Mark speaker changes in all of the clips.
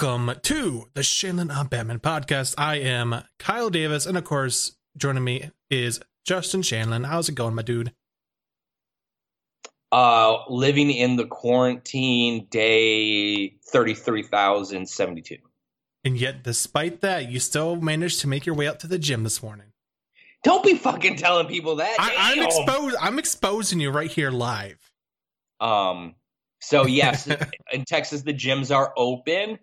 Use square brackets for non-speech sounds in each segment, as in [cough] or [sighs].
Speaker 1: Welcome to the Shannon on Batman podcast. I am Kyle Davis, and of course, joining me is Justin Shanlin. How's it going, my dude?
Speaker 2: Uh, living in the quarantine day thirty three thousand seventy two.
Speaker 1: And yet, despite that, you still managed to make your way up to the gym this morning.
Speaker 2: Don't be fucking telling people that.
Speaker 1: I, I'm
Speaker 2: Damn.
Speaker 1: exposed. I'm exposing you right here live.
Speaker 2: Um. So yes, [laughs] in Texas the gyms are open,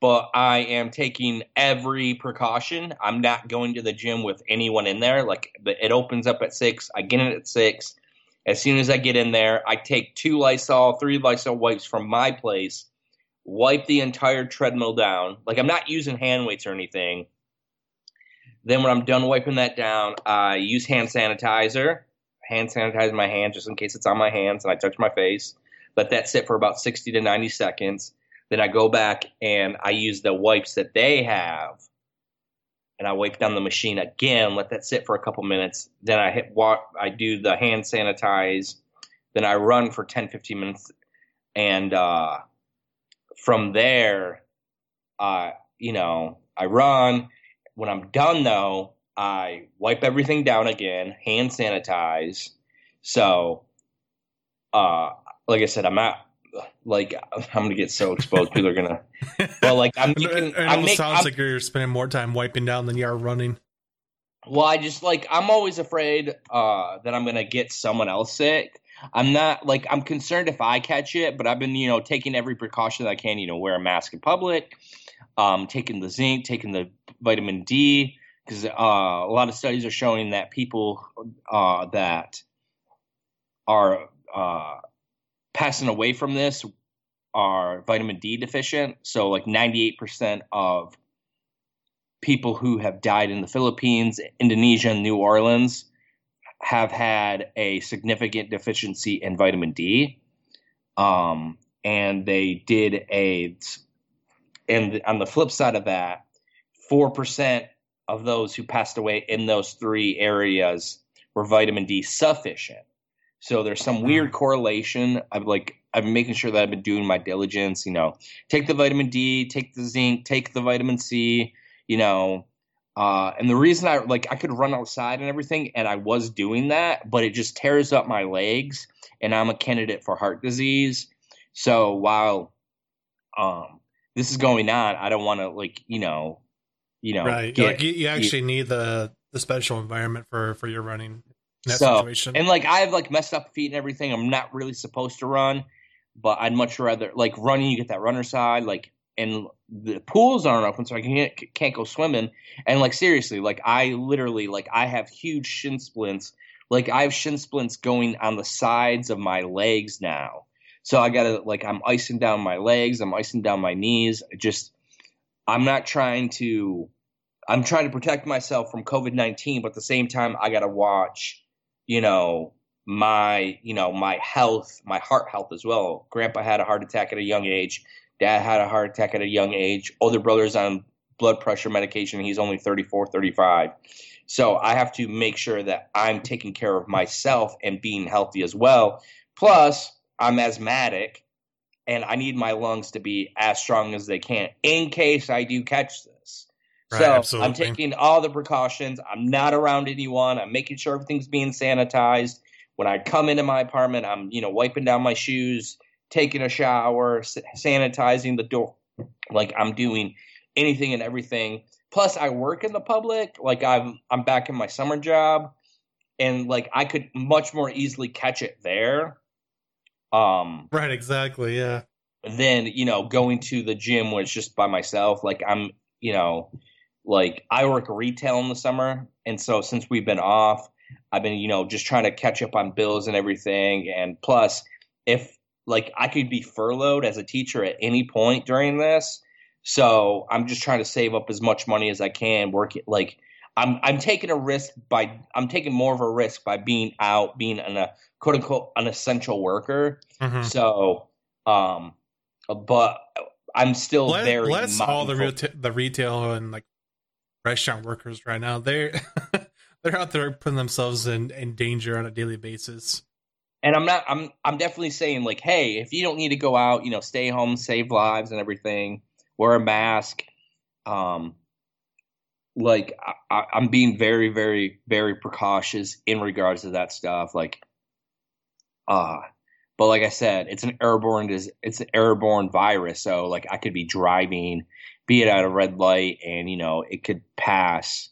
Speaker 2: but I am taking every precaution. I'm not going to the gym with anyone in there. Like it opens up at six. I get in at six. As soon as I get in there, I take two Lysol, three Lysol wipes from my place, wipe the entire treadmill down. Like I'm not using hand weights or anything. Then when I'm done wiping that down, I use hand sanitizer. Hand sanitize my hands just in case it's on my hands and I touch my face. Let that sit for about 60 to 90 seconds. Then I go back and I use the wipes that they have. And I wipe down the machine again, let that sit for a couple minutes. Then I hit walk I do the hand sanitize. Then I run for 10, 15 minutes. And uh, from there, uh, you know, I run. When I'm done though, I wipe everything down again, hand sanitize. So, uh, like I said, I'm not like I'm gonna get so exposed. People are gonna. Well, like I'm [laughs]
Speaker 1: It,
Speaker 2: making.
Speaker 1: it
Speaker 2: I'm
Speaker 1: almost
Speaker 2: make,
Speaker 1: sounds
Speaker 2: I'm-
Speaker 1: like you're spending more time wiping down than you are running.
Speaker 2: Well, I just like I'm always afraid uh, that I'm gonna get someone else sick. I'm not like I'm concerned if I catch it, but I've been you know taking every precaution that I can. You know, wear a mask in public, um, taking the zinc, taking the vitamin D, because uh, a lot of studies are showing that people uh, that are uh, passing away from this are vitamin D deficient. So like 98% of people who have died in the Philippines, Indonesia, and New Orleans have had a significant deficiency in vitamin D. Um, and they did a, and on the flip side of that, 4% of those who passed away in those three areas were vitamin D sufficient. So there's some weird correlation. I'm like, I'm making sure that I've been doing my diligence, you know, take the vitamin D, take the zinc, take the vitamin C, you know, uh, and the reason I like I could run outside and everything, and I was doing that, but it just tears up my legs, and I'm a candidate for heart disease. So while um, this is going on, I don't want to like you know, you know,
Speaker 1: right.
Speaker 2: get-
Speaker 1: like you, you actually need the the special environment for for your running in that
Speaker 2: So,
Speaker 1: situation.
Speaker 2: and like I have like messed up feet and everything. I'm not really supposed to run, but I'd much rather like running. You get that runner side, like, and the pools aren't open, so I can't can't go swimming. And like seriously, like I literally like I have huge shin splints. Like I have shin splints going on the sides of my legs now. So I gotta like I'm icing down my legs. I'm icing down my knees. Just I'm not trying to. I'm trying to protect myself from COVID nineteen, but at the same time, I gotta watch you know my you know my health my heart health as well. Grandpa had a heart attack at a young age. Dad had a heart attack at a young age. Older brother's on blood pressure medication. He's only 34 35 so i have to make sure that i'm taking care of myself and being healthy as well. Plus i'm asthmatic and i need my lungs to be as strong as they can in case i do catch
Speaker 1: Right,
Speaker 2: so
Speaker 1: absolutely.
Speaker 2: I'm taking all the precautions. I'm not around anyone. I'm making sure everything's being sanitized. When I come into my apartment, I'm you know wiping down my shoes, taking a shower, sanitizing the door. Like I'm doing anything and everything. Plus, I work in the public. Like I'm I'm back in my summer job, and like I could much more easily catch it there. Um,
Speaker 1: right. Exactly. Yeah.
Speaker 2: than you know going to the gym when it's just by myself like i'm you know like i work retail in the summer and so since we've been off i've been you know just trying to catch up on bills and everything and plus if like i could be furloughed as a teacher at any point during this So I'm just trying to save up as much money as I can. Work it like I'm I'm taking a risk by I'm taking more of a risk by being out, being an a quote unquote an essential worker.
Speaker 1: Mhm.
Speaker 2: So, um, but I'm still
Speaker 1: Let,
Speaker 2: very
Speaker 1: less all the
Speaker 2: mindful.
Speaker 1: real the retail and like restaurant workers right now. They're [laughs] they're out there putting themselves in, in danger on a daily basis.
Speaker 2: and I'm not I'm I'm definitely saying like, hey, if you don't need to go out, you know, stay home, save lives and everything, wear a mask. Um, like I, I'm being very, very, very precautious in regards to that stuff. Like, uh but like I said, it's an airborne it's an airborne virus, so like I could be driving, be it at a red light, and you know it could pass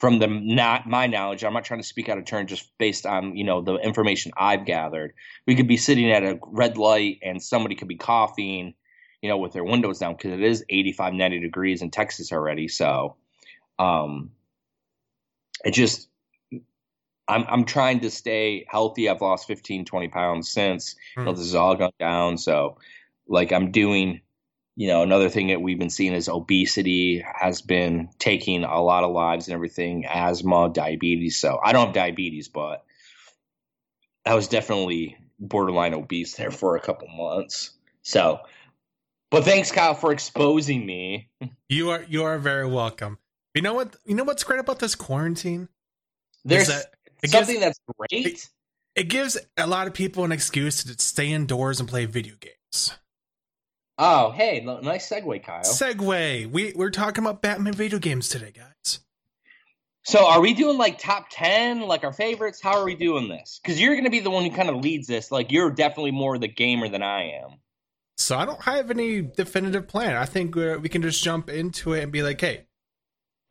Speaker 2: from the not my knowledge. I'm not trying to speak out of turn, just based on you know the information I've gathered. We could be sitting at a red light, and somebody could be coughing, you know, with their windows down because it is 85, 90 degrees in Texas already. So, um, it just I'm I'm trying to stay healthy. I've lost 15, 20 pounds since. You know, this has all gone down. So, like, I'm doing, you know, another thing that we've been seeing is obesity has been taking a lot of lives and everything, asthma, diabetes. So, I don't have diabetes, but I was definitely borderline obese there for a couple months. So, but thanks, Kyle, for exposing me.
Speaker 1: You are you are very welcome. You know what? You know what's great about this quarantine?
Speaker 2: There's
Speaker 1: that it gives-
Speaker 2: something that's great.
Speaker 1: It gives a lot of people an excuse to stay indoors and play video games.
Speaker 2: Oh, hey, nice segue, Kyle.
Speaker 1: Segue. We we're talking about Batman video games today, guys.
Speaker 2: So are we doing like top 10, like our favorites? How are we doing this? Because you're going to be the one who kind of leads this. Like you're definitely more the gamer than I am.
Speaker 1: So I don't have any definitive plan. I think we we can just jump into it and be like, hey,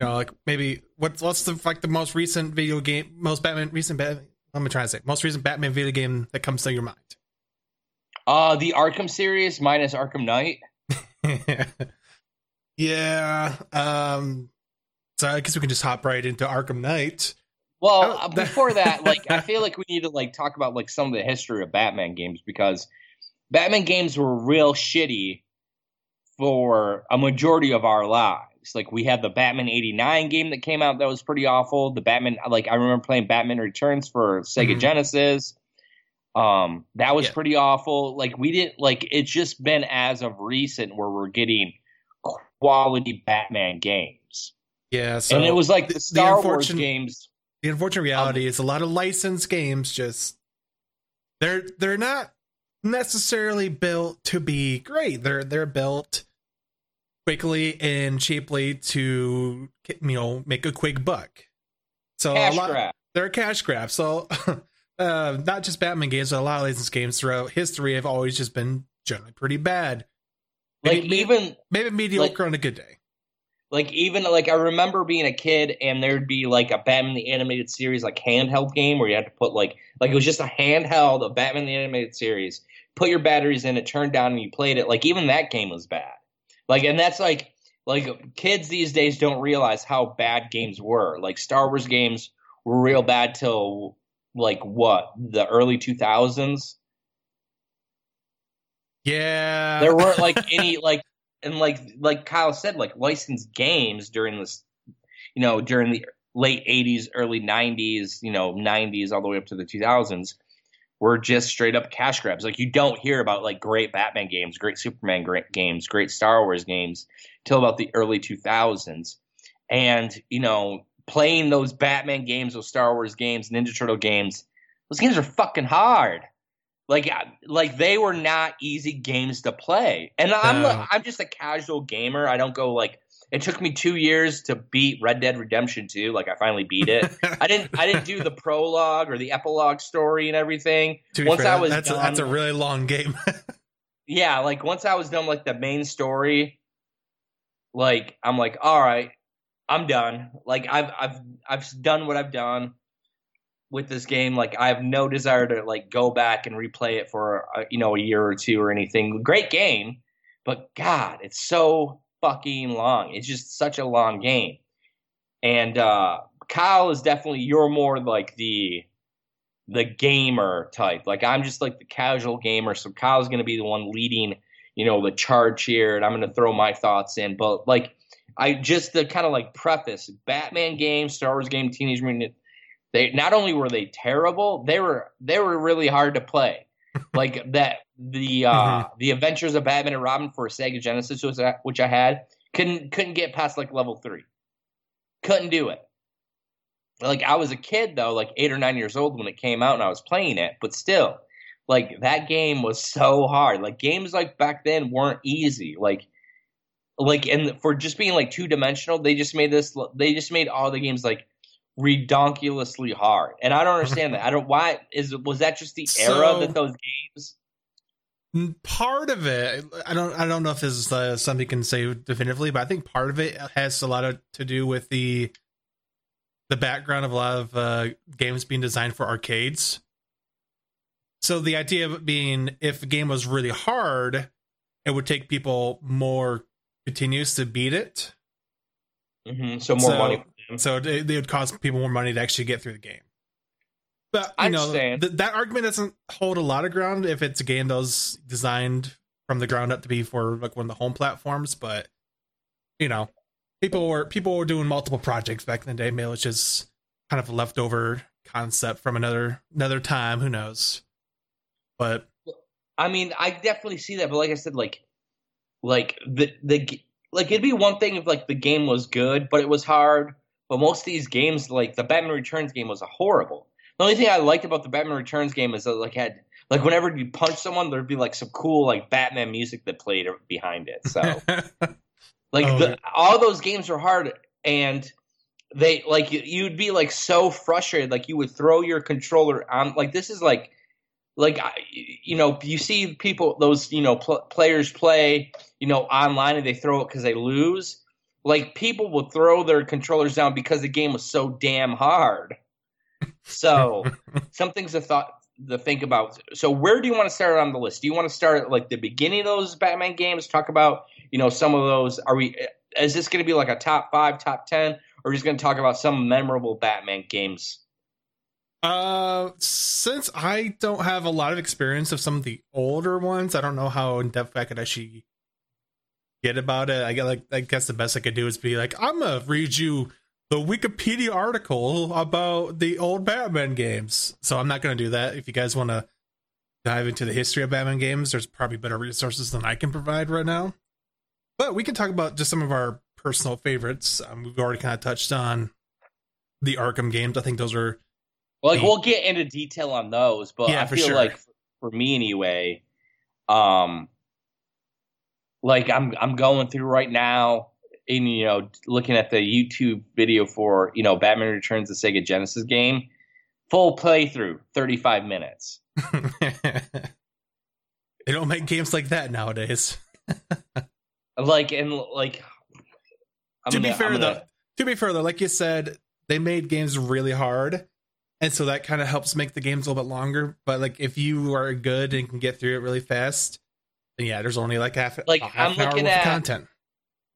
Speaker 1: you know, like maybe what's what's the like the most recent video game, most Batman recent Batman. What am I trying to say? Most recent Batman video game that comes to your mind.
Speaker 2: Uh, the Arkham series minus Arkham Knight. [laughs]
Speaker 1: yeah. Um. So I guess we can just hop right into Arkham Knight.
Speaker 2: Well,
Speaker 1: Oh,
Speaker 2: uh, before that, [laughs] like I feel like we need to like talk about like some of the history of Batman games because Batman games were real shitty for a majority of our lives. Like we had the Batman 89 game that came out that was pretty awful. The Batman like I remember playing Batman Returns for Sega
Speaker 1: Mhm.
Speaker 2: Genesis. Um that was
Speaker 1: Yeah.
Speaker 2: pretty awful. Like we didn't like it's just been as of recent where we're getting quality Batman games.
Speaker 1: Yeah. So
Speaker 2: and it was like
Speaker 1: the-
Speaker 2: the
Speaker 1: the
Speaker 2: Star Wars
Speaker 1: unfortunate-
Speaker 2: games
Speaker 1: the unfortunate reality is a lot of licensed games just they're they're not necessarily built to be great. They're they're built quickly and cheaply to you know make a quick buck. So a lot
Speaker 2: grab.
Speaker 1: they're a cash grab. So [laughs] uh, not just Batman games, but a lot of licensed games throughout history have always just been generally pretty bad.
Speaker 2: Like
Speaker 1: Maybe-
Speaker 2: even
Speaker 1: Maybe mediocre on a good day.
Speaker 2: like even like I remember being a kid and there'd be like a Batman the Animated Series like handheld game where you had to put like like it was just a handheld of Batman the Animated Series. Put your batteries in it, turned down, and you played it. Like even that game was bad. Like and that's like like kids these days don't realize how bad games were. Like Star Wars games were real bad till like what the early two thousands.
Speaker 1: Yeah.
Speaker 2: there weren't like [laughs] any like and like like Kyle said like licensed games during this you know during the late 80s early 90s you know 90s all the way up to the 2000s were just straight up cash grabs like you don't hear about like great Batman games great Superman great games great Star Wars games till about the early 2000s and you know playing those Batman games those Star Wars games Ninja Turtle games those games are fucking hard. Like like they were not easy games to play. And i'm
Speaker 1: No.
Speaker 2: i'm just a casual gamer. I don't go like it took me two years to beat red dead redemption 2 like i finally beat it. I didn't i didn't do the prologue or the epilogue story and everything. Once
Speaker 1: fair,
Speaker 2: I was
Speaker 1: that's a, that's a really long game. [laughs]
Speaker 2: yeah like once i was done like the main story like i'm like all right i'm done. Like i've i've i've done what i've done with this game. Like i have no desire to like go back and replay it for uh, you know a year or two or anything. Great game but god it's so fucking long. It's just such a long game. And uh kyle is definitely you're more like the the gamer type. Like i'm just like the casual gamer. So kyle's to be the one leading you know the charge here, and I'm to throw my thoughts in. But like, I just the kind of like preface: Batman game, Star Wars game, Teenage Mutant. They not only were they terrible, they were they were really hard to play. [laughs] like that the uh
Speaker 1: Mhm.
Speaker 2: the Adventures of Batman and Robin for Sega Genesis, which I, which I had, couldn't couldn't get past like level three. Couldn't do it. Like I was a kid though, like eight or nine years old when it came out, and I was playing it. But still, like that game was so hard. Like games like back then weren't easy. Like like and for just being like two dimensional, they just made this. They just made all the games like redonkulously hard, and I don't understand that. I don't why is was that just the era that those games?
Speaker 1: part of it i don't i don't know if this is uh, something you can say definitively but i think part of it has a lot of, to do with the the background of a lot of uh, games being designed for arcades so the idea of it being if a game was really hard it would take people more continues to beat it
Speaker 2: hmm so more
Speaker 1: So-
Speaker 2: money.
Speaker 1: So they, they would cost people more money to actually get through the game. But you
Speaker 2: I
Speaker 1: know th- that argument doesn't hold a lot of ground if it's a game that was designed from the ground up to be for like one of the home platforms. But you know, people were people were doing multiple projects back in the day. Maybe it was just kind of a leftover concept from another another time. Who knows? But
Speaker 2: I mean, I definitely see that, but like I said, like, like the the like it'd be one thing if like the game was good, but it was hard. But most of these games, like the Batman Returns game, was horrible. The only thing I liked about the Batman Returns game is that like had like whenever you punch someone, there'd be like some cool like Batman music that played behind it. So [laughs] like
Speaker 1: Oh,
Speaker 2: the, all those games were hard and they like you'd be like so frustrated like you would throw your controller on like this is like like I- you know you see people those you know pl- players play you know online and they throw it because they lose. Like people will throw their controllers down because the game was so damn hard. So [laughs] some things to thought to think about. So where do you want to start on the list? Do you want to start at like the beginning of those batman games? Talk about you know some of those. Are we is this going to be like a top five top ten? Or are we just going to talk about some memorable batman games
Speaker 1: Uh, since I don't have a lot of experience of some of the older ones, I don't know how in depth I could actually get about it. I get like I guess the best I could do is be like, I'm gonna read you the Wikipedia article about the old Batman games. So I'm not gonna do that. If you guys want to dive into the history of Batman games, there's probably better resources than I can provide right now. But we can talk about just some of our personal favorites. Um, we've already kind of touched on the Arkham games. I think those are
Speaker 2: like we'll get into detail on those, but
Speaker 1: Yeah,
Speaker 2: I feel
Speaker 1: sure.
Speaker 2: like for me anyway, um, like I'm I'm going through right now, and you know, looking at the YouTube video for you know Batman Returns, the Sega Genesis game, full playthrough, 35 minutes. [laughs]
Speaker 1: they don't make games like that nowadays. [laughs]
Speaker 2: Like and like. I'm
Speaker 1: to be
Speaker 2: gonna-
Speaker 1: fair
Speaker 2: gonna-
Speaker 1: though, to be fair though, like you said, they made games really hard, and so that kind of helps make the games a little bit longer. But like if you are good and can get through it really fast, then yeah, there's only like half
Speaker 2: Like,
Speaker 1: half
Speaker 2: I'm looking
Speaker 1: worth
Speaker 2: at-
Speaker 1: of content.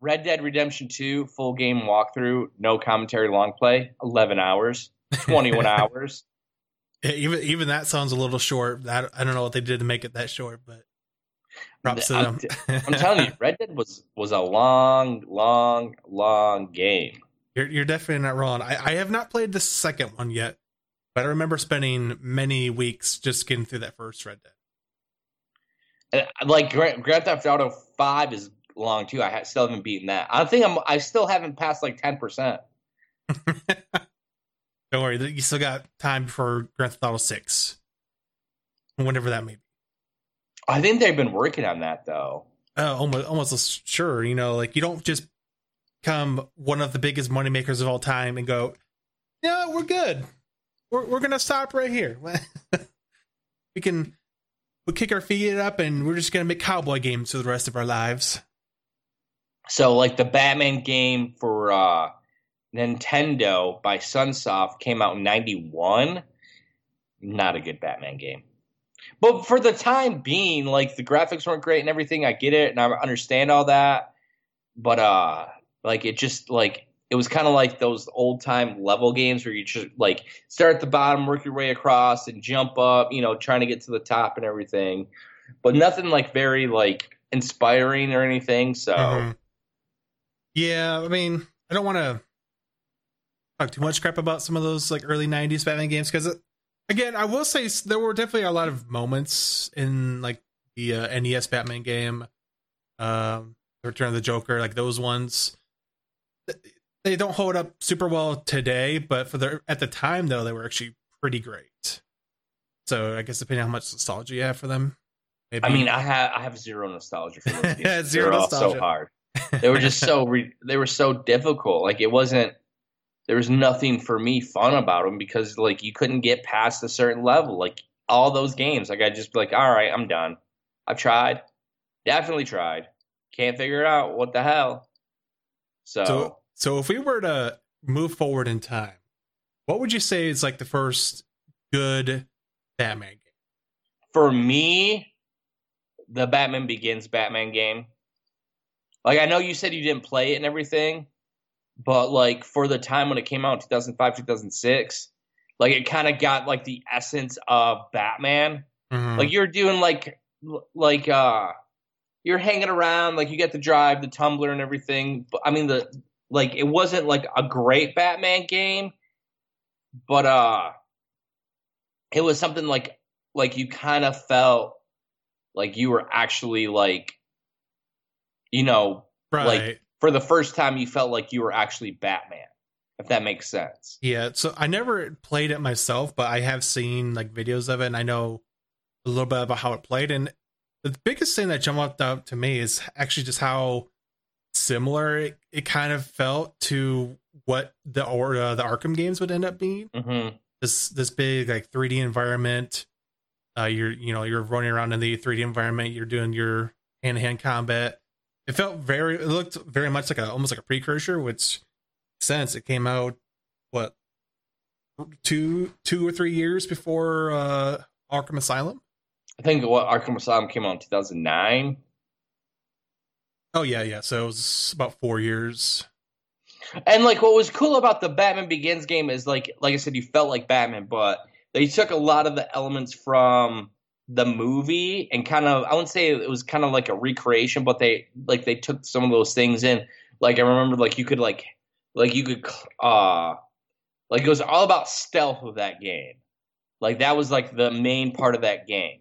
Speaker 2: Red Dead Redemption 2 full game walkthrough, no commentary, long play, 11 hours, 21 [laughs] hours.
Speaker 1: Yeah, even even that sounds a little short. I, I don't know what they did to make it that short, but props to
Speaker 2: I'm,
Speaker 1: them. [laughs]
Speaker 2: I'm telling you, Red Dead was was a long, long, long game.
Speaker 1: You're, you're definitely not wrong. I, I have not played the second one yet, but I remember spending many weeks just getting through that first Red
Speaker 2: And, Like Grand, Grand Theft Auto Five is long too. I ha- still haven't beaten that. I think I'm. I still haven't passed like ten percent. [laughs]
Speaker 1: Don't worry, you still got time for Grand Theft Auto Six, whenever that may be.
Speaker 2: I think they've been working on that though.
Speaker 1: Uh, almost, almost sure. You know, like you don't just come one of the biggest moneymakers of all time and go, "Yeah, we're good. We're we're gonna stop right here. [laughs] we can we kick our feet up and we're just gonna make cowboy games for the rest of our lives."
Speaker 2: So like the Batman game for uh, Nintendo by Sunsoft came out in '91. Not a good Batman game. But for the time being, like the graphics weren't great and everything, I get it and I understand all that. But uh like it just like it was kind of like those old time level games where you just like start at the bottom, work your way across and jump up, you know, trying to get to the top and everything. But nothing like very like inspiring or anything. So
Speaker 1: Mhm. Yeah, I mean, I don't want to talk too much crap about some of those like early '90s Batman games because, again, I will say there were definitely a lot of moments in like the uh, NES Batman game, um, Return of the Joker, like those ones. Th- They don't hold up super well today, but for the at the time though, they were actually pretty great. So I guess depending on how much nostalgia you have for them, maybe.
Speaker 2: I mean, I have I have zero nostalgia for those [laughs] games.
Speaker 1: Zero nostalgia.
Speaker 2: so hard. [laughs] They were just so re- they were so difficult. Like it wasn't. There was nothing for me fun about them because like you couldn't get past a certain level. Like all those games, like I just be like, all right, I'm done. I've tried, definitely tried. Can't figure it out. What the hell? So,
Speaker 1: So, so if we were to move forward in time, what would you say is like the first good Batman game?
Speaker 2: for me, the Batman Begins Batman game. Like I know you said you didn't play it and everything, but like for the time when it came out in 2005, 2006, like it kind of got like the essence of Batman.
Speaker 1: Mhm.
Speaker 2: Like you're doing like like uh you're hanging around, like you get to drive the tumbler and everything. But I mean the like it wasn't like a great Batman game, but uh it was something like like you kind of felt like you were actually like you know
Speaker 1: right.
Speaker 2: like- for the first time you felt like you were actually Batman, if that makes sense.
Speaker 1: yeah. So I never played it myself, but I have seen like videos of it, and I know a little bit about how it played. And the biggest thing that jumped out to me is actually just how similar it, it kind of felt to what the or uh, the Arkham games would end up being.
Speaker 2: hmm
Speaker 1: this this big like 3D environment. Uh, you're you know you're running around in the 3D environment. You're doing your hand to hand combat. It felt very. It looked very much like a almost like a precursor, which since it came out what two two or three years before uh, Arkham Asylum.
Speaker 2: I think what Arkham Asylum came out in 2009.
Speaker 1: Oh yeah, yeah. So it was about four years.
Speaker 2: And like what was cool about the Batman Begins game is like like I said, you felt like Batman, but they took a lot of the elements from the movie and kind of I wouldn't say it was kind of like a recreation, but they like they took some of those things in. Like I remember like you could like like you could uh like it was all about stealth of that game. Like that was like the main part of that game.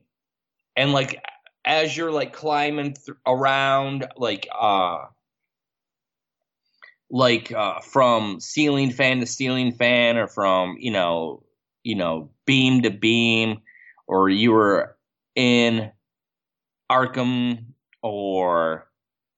Speaker 2: And like as you're like climbing th- around like uh like uh, from ceiling fan to ceiling fan or from you know you know beam to beam or you were in arkham or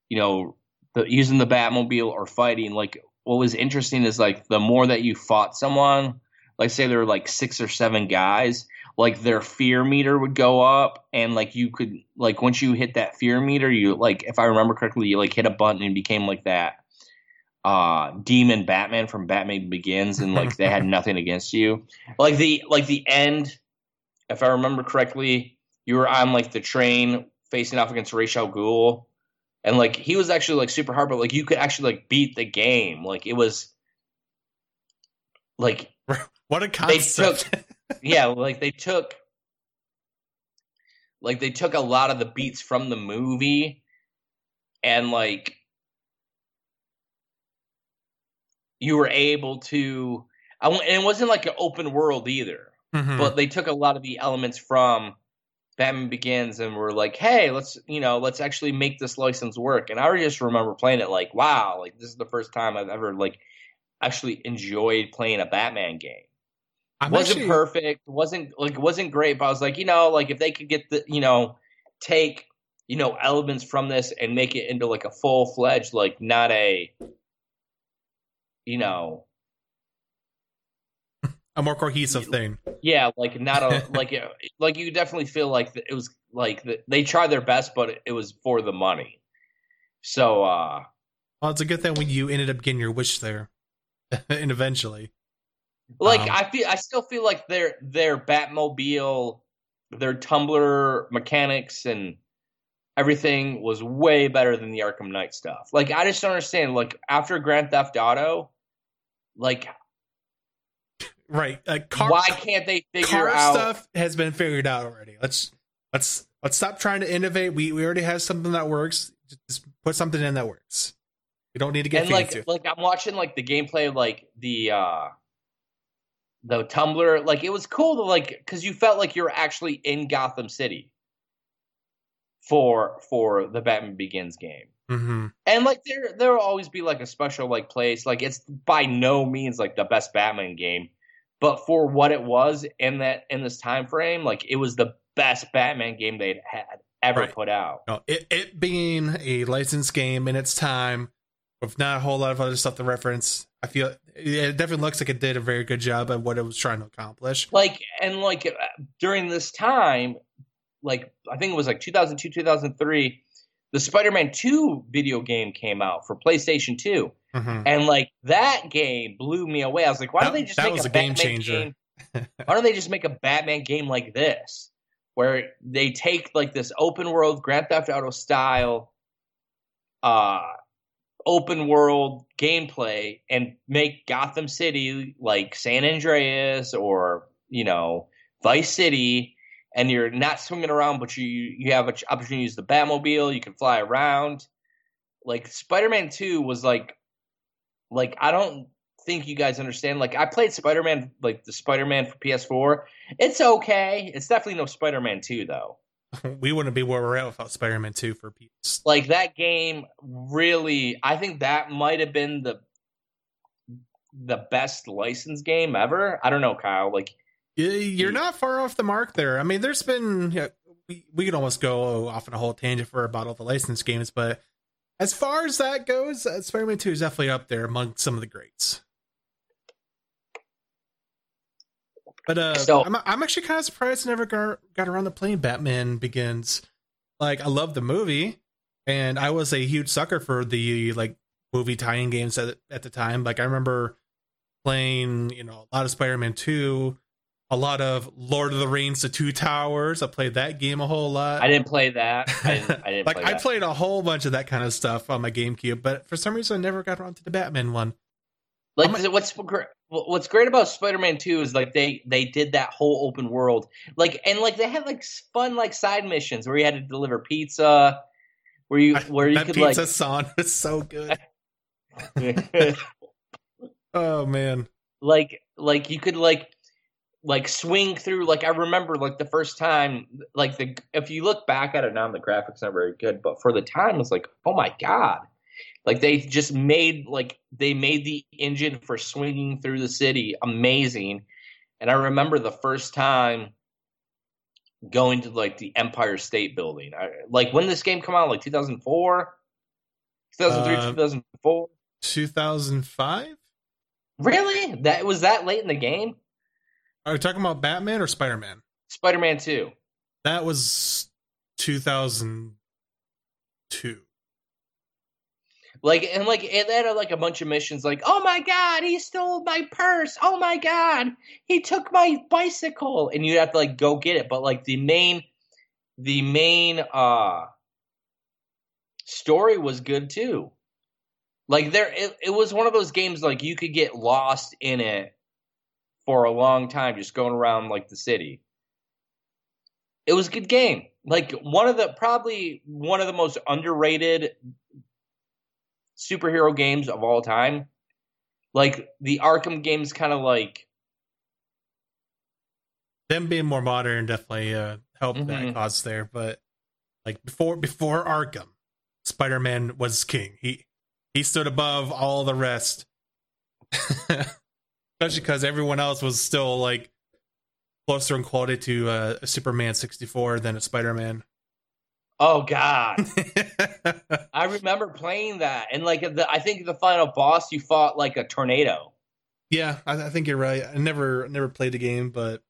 Speaker 2: you know the, using the batmobile or fighting like what was interesting is like the more that you fought someone like say there were like six or seven guys like their fear meter would go up and like you could like once you hit that fear meter you like if i remember correctly you like hit a button and became like that uh demon batman from batman begins and like they had [laughs] nothing against you like the like the end if i remember correctly you were on like the train facing off against Ra's al Ghul and like he was actually like super hard but like you could actually like beat the game like it was like [laughs]
Speaker 1: What a
Speaker 2: They
Speaker 1: concept!
Speaker 2: Yeah like they took like they took a lot of the beats from the movie and like you were able to I, and it wasn't like an open world either
Speaker 1: Mhm.
Speaker 2: but they took a lot of the elements from Batman Begins and were like, "Hey, let's you know, let's actually make this license work." And I just remember playing it like, "Wow, like this is the first time I've ever like actually enjoyed playing a Batman game."
Speaker 1: I'm
Speaker 2: wasn't
Speaker 1: actually-
Speaker 2: perfect, wasn't like it wasn't great, but I was like, you know, like if they could get the you know take you know elements from this and make it into like a full fledged like not a you know [laughs]
Speaker 1: a more cohesive thing.
Speaker 2: yeah like not a [laughs] like like you definitely feel like it was like the, they tried their best but it, it was for the money so uh
Speaker 1: Well, it's a good thing when you ended up getting your wish there, [laughs] and eventually.
Speaker 2: Like
Speaker 1: Um,
Speaker 2: i feel i still feel like their their batmobile their tumbler mechanics and everything was way better than the arkham knight stuff like i just don't understand like after grand theft auto like
Speaker 1: Right. Uh, car,
Speaker 2: why can't they figure
Speaker 1: car
Speaker 2: out
Speaker 1: stuff has been figured out already. Let's let's let's stop trying to innovate. We we already have something that works. Just put something in that works. You don't need to get
Speaker 2: and
Speaker 1: fancy.
Speaker 2: like like I'm watching like the gameplay of like the uh the tumbler. Like it was cool to like because you felt like you were actually in Gotham City for for the Batman Begins game.
Speaker 1: hmm
Speaker 2: And like there there will always be like a special like place. Like it's by no means like the best Batman game, but for what it was in that in this time frame, like it was the best Batman game they'd had ever
Speaker 1: Right.
Speaker 2: put out.
Speaker 1: No, it it being a licensed game in its time, with not a whole lot of other stuff to reference, I feel it definitely looks like it did a very good job at what it was trying to accomplish.
Speaker 2: Like and like uh, during this time, like I think it was like 2002 2003, the Spider-Man 2 video game came out for PlayStation 2.
Speaker 1: Mhm.
Speaker 2: And like that game blew me away. I was like, why don't they just
Speaker 1: that
Speaker 2: make
Speaker 1: was
Speaker 2: a,
Speaker 1: a game
Speaker 2: Batman
Speaker 1: changer.
Speaker 2: game? [laughs] why don't they just make a Batman game like this, where they take like this open world Grand Theft Auto style, uh, open world gameplay and make Gotham City like San Andreas or you know Vice City, and you're not swinging around, but you you have an opportunity to use the Batmobile. You can fly around. Like Spider Man Two was like, like I don't think you guys understand. Like I played Spider Man, like the Spider Man for PS4. It's okay. It's definitely no Spider Man Two though. [laughs]
Speaker 1: we wouldn't be where we're at without Spider-Man Two for PS.
Speaker 2: Like that game really, I think that might have been the the best license game ever. I don't know, Kyle. Like
Speaker 1: You're not far off the mark there. I mean, there's been yeah, we we could almost go off on a whole tangent for about all the licensed games, but as far as that goes, uh, Spider-Man Two is definitely up there among some of the greats. But uh,
Speaker 2: So-
Speaker 1: I'm I'm actually kind of surprised I never got got around to playing Batman Begins. Like, I love the movie, and I was a huge sucker for the like movie tie-in games at at the time. Like, I remember playing, you know, a lot of Spider-Man Two, a lot of Lord of the Rings: The Two Towers. I played that game a whole lot.
Speaker 2: I didn't play that. I didn't, I [laughs] didn't
Speaker 1: like
Speaker 2: play
Speaker 1: I
Speaker 2: that.
Speaker 1: played a whole bunch of that kind of stuff on my GameCube, but for some reason I never got around to the Batman one.
Speaker 2: Like what's what's great about Spider-Man 2 is like they they did that whole open world. Like and like they had like fun like side missions where you had to deliver pizza where you where you
Speaker 1: that
Speaker 2: could
Speaker 1: pizza song is so good. [laughs] Oh man.
Speaker 2: like like you could like like swing through like I remember like the first time like the if you look back at it now the graphics aren't very good but for the time it's like oh my god like they just made like they made the engine for swinging through the city amazing. And I remember the first time going to like the Empire State Building. I, like when this game come out? Like 2004 2003
Speaker 1: Uh,
Speaker 2: 2004
Speaker 1: 2005?
Speaker 2: really? That was that late in the game?
Speaker 1: Are we talking about Batman or Spider-Man?
Speaker 2: Spider-Man 2
Speaker 1: That was 2002.
Speaker 2: Like and like it had like a bunch of missions like, oh my god, he stole my purse. Oh my god, he took my bicycle. And you have to like go get it. But like the main the main uh story was good too. Like there it, it was one of those games like you could get lost in it for a long time just going around like the city. It was a good game. Like one of the probably one of the most underrated superhero games of all time. Like the Arkham games kind of like
Speaker 1: Them being more modern definitely uh, helped
Speaker 2: Mhm.
Speaker 1: that cause there, but like before before Arkham, Spider-Man was king. He he stood above all the rest. [laughs] Especially because everyone else was still like closer in quality to uh, a Superman 64 than a Spider-Man.
Speaker 2: Oh god. [laughs] I remember playing that and like the, I think the final boss you fought like a tornado.
Speaker 1: yeah, I, I think you're right. I never never played the game, but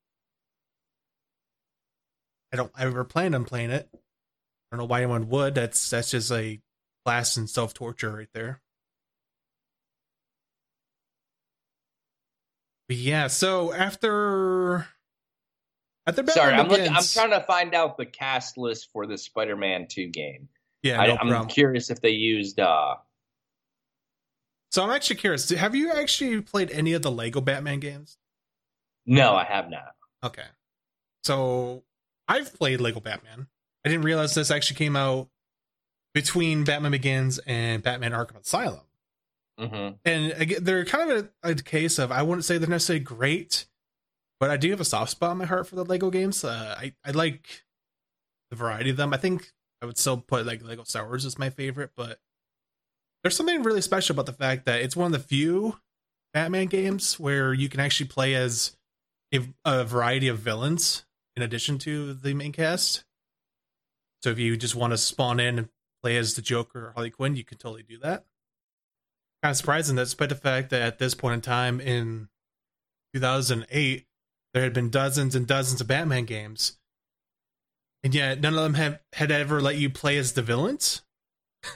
Speaker 1: I don't I ever planned on playing it. I don't know why anyone would. That's that's just a class in self torture right there. But yeah, so after after Batman
Speaker 2: Sorry, I'm looking, I'm trying to find out the cast list for the Spider-Man 2 game.
Speaker 1: yeah,
Speaker 2: I,
Speaker 1: no
Speaker 2: I'm
Speaker 1: problem.
Speaker 2: curious if they used uh
Speaker 1: So I'm actually curious. Have you actually played any of the Lego Batman games?
Speaker 2: No, I have not.
Speaker 1: Okay. So I've played Lego Batman. I didn't realize this actually came out between Batman Begins and Batman Arkham Asylum.
Speaker 2: Mm-hmm.
Speaker 1: And again, they're kind of a, a case of I wouldn't say they're necessarily great, but I do have a soft spot in my heart for the Lego games. Uh, I I like the variety of them. I think I would still put like Lego Star Wars as my favorite, but there's something really special about the fact that it's one of the few Batman games where you can actually play as a, a variety of villains in addition to the main cast. So if you just want to spawn in and play as the Joker or Harley Quinn, you can totally do that. Kind of surprising that despite the fact that at this point in time in 2008, there had been dozens and dozens of Batman games, and yet none of them have had ever let you play as the villains. [laughs]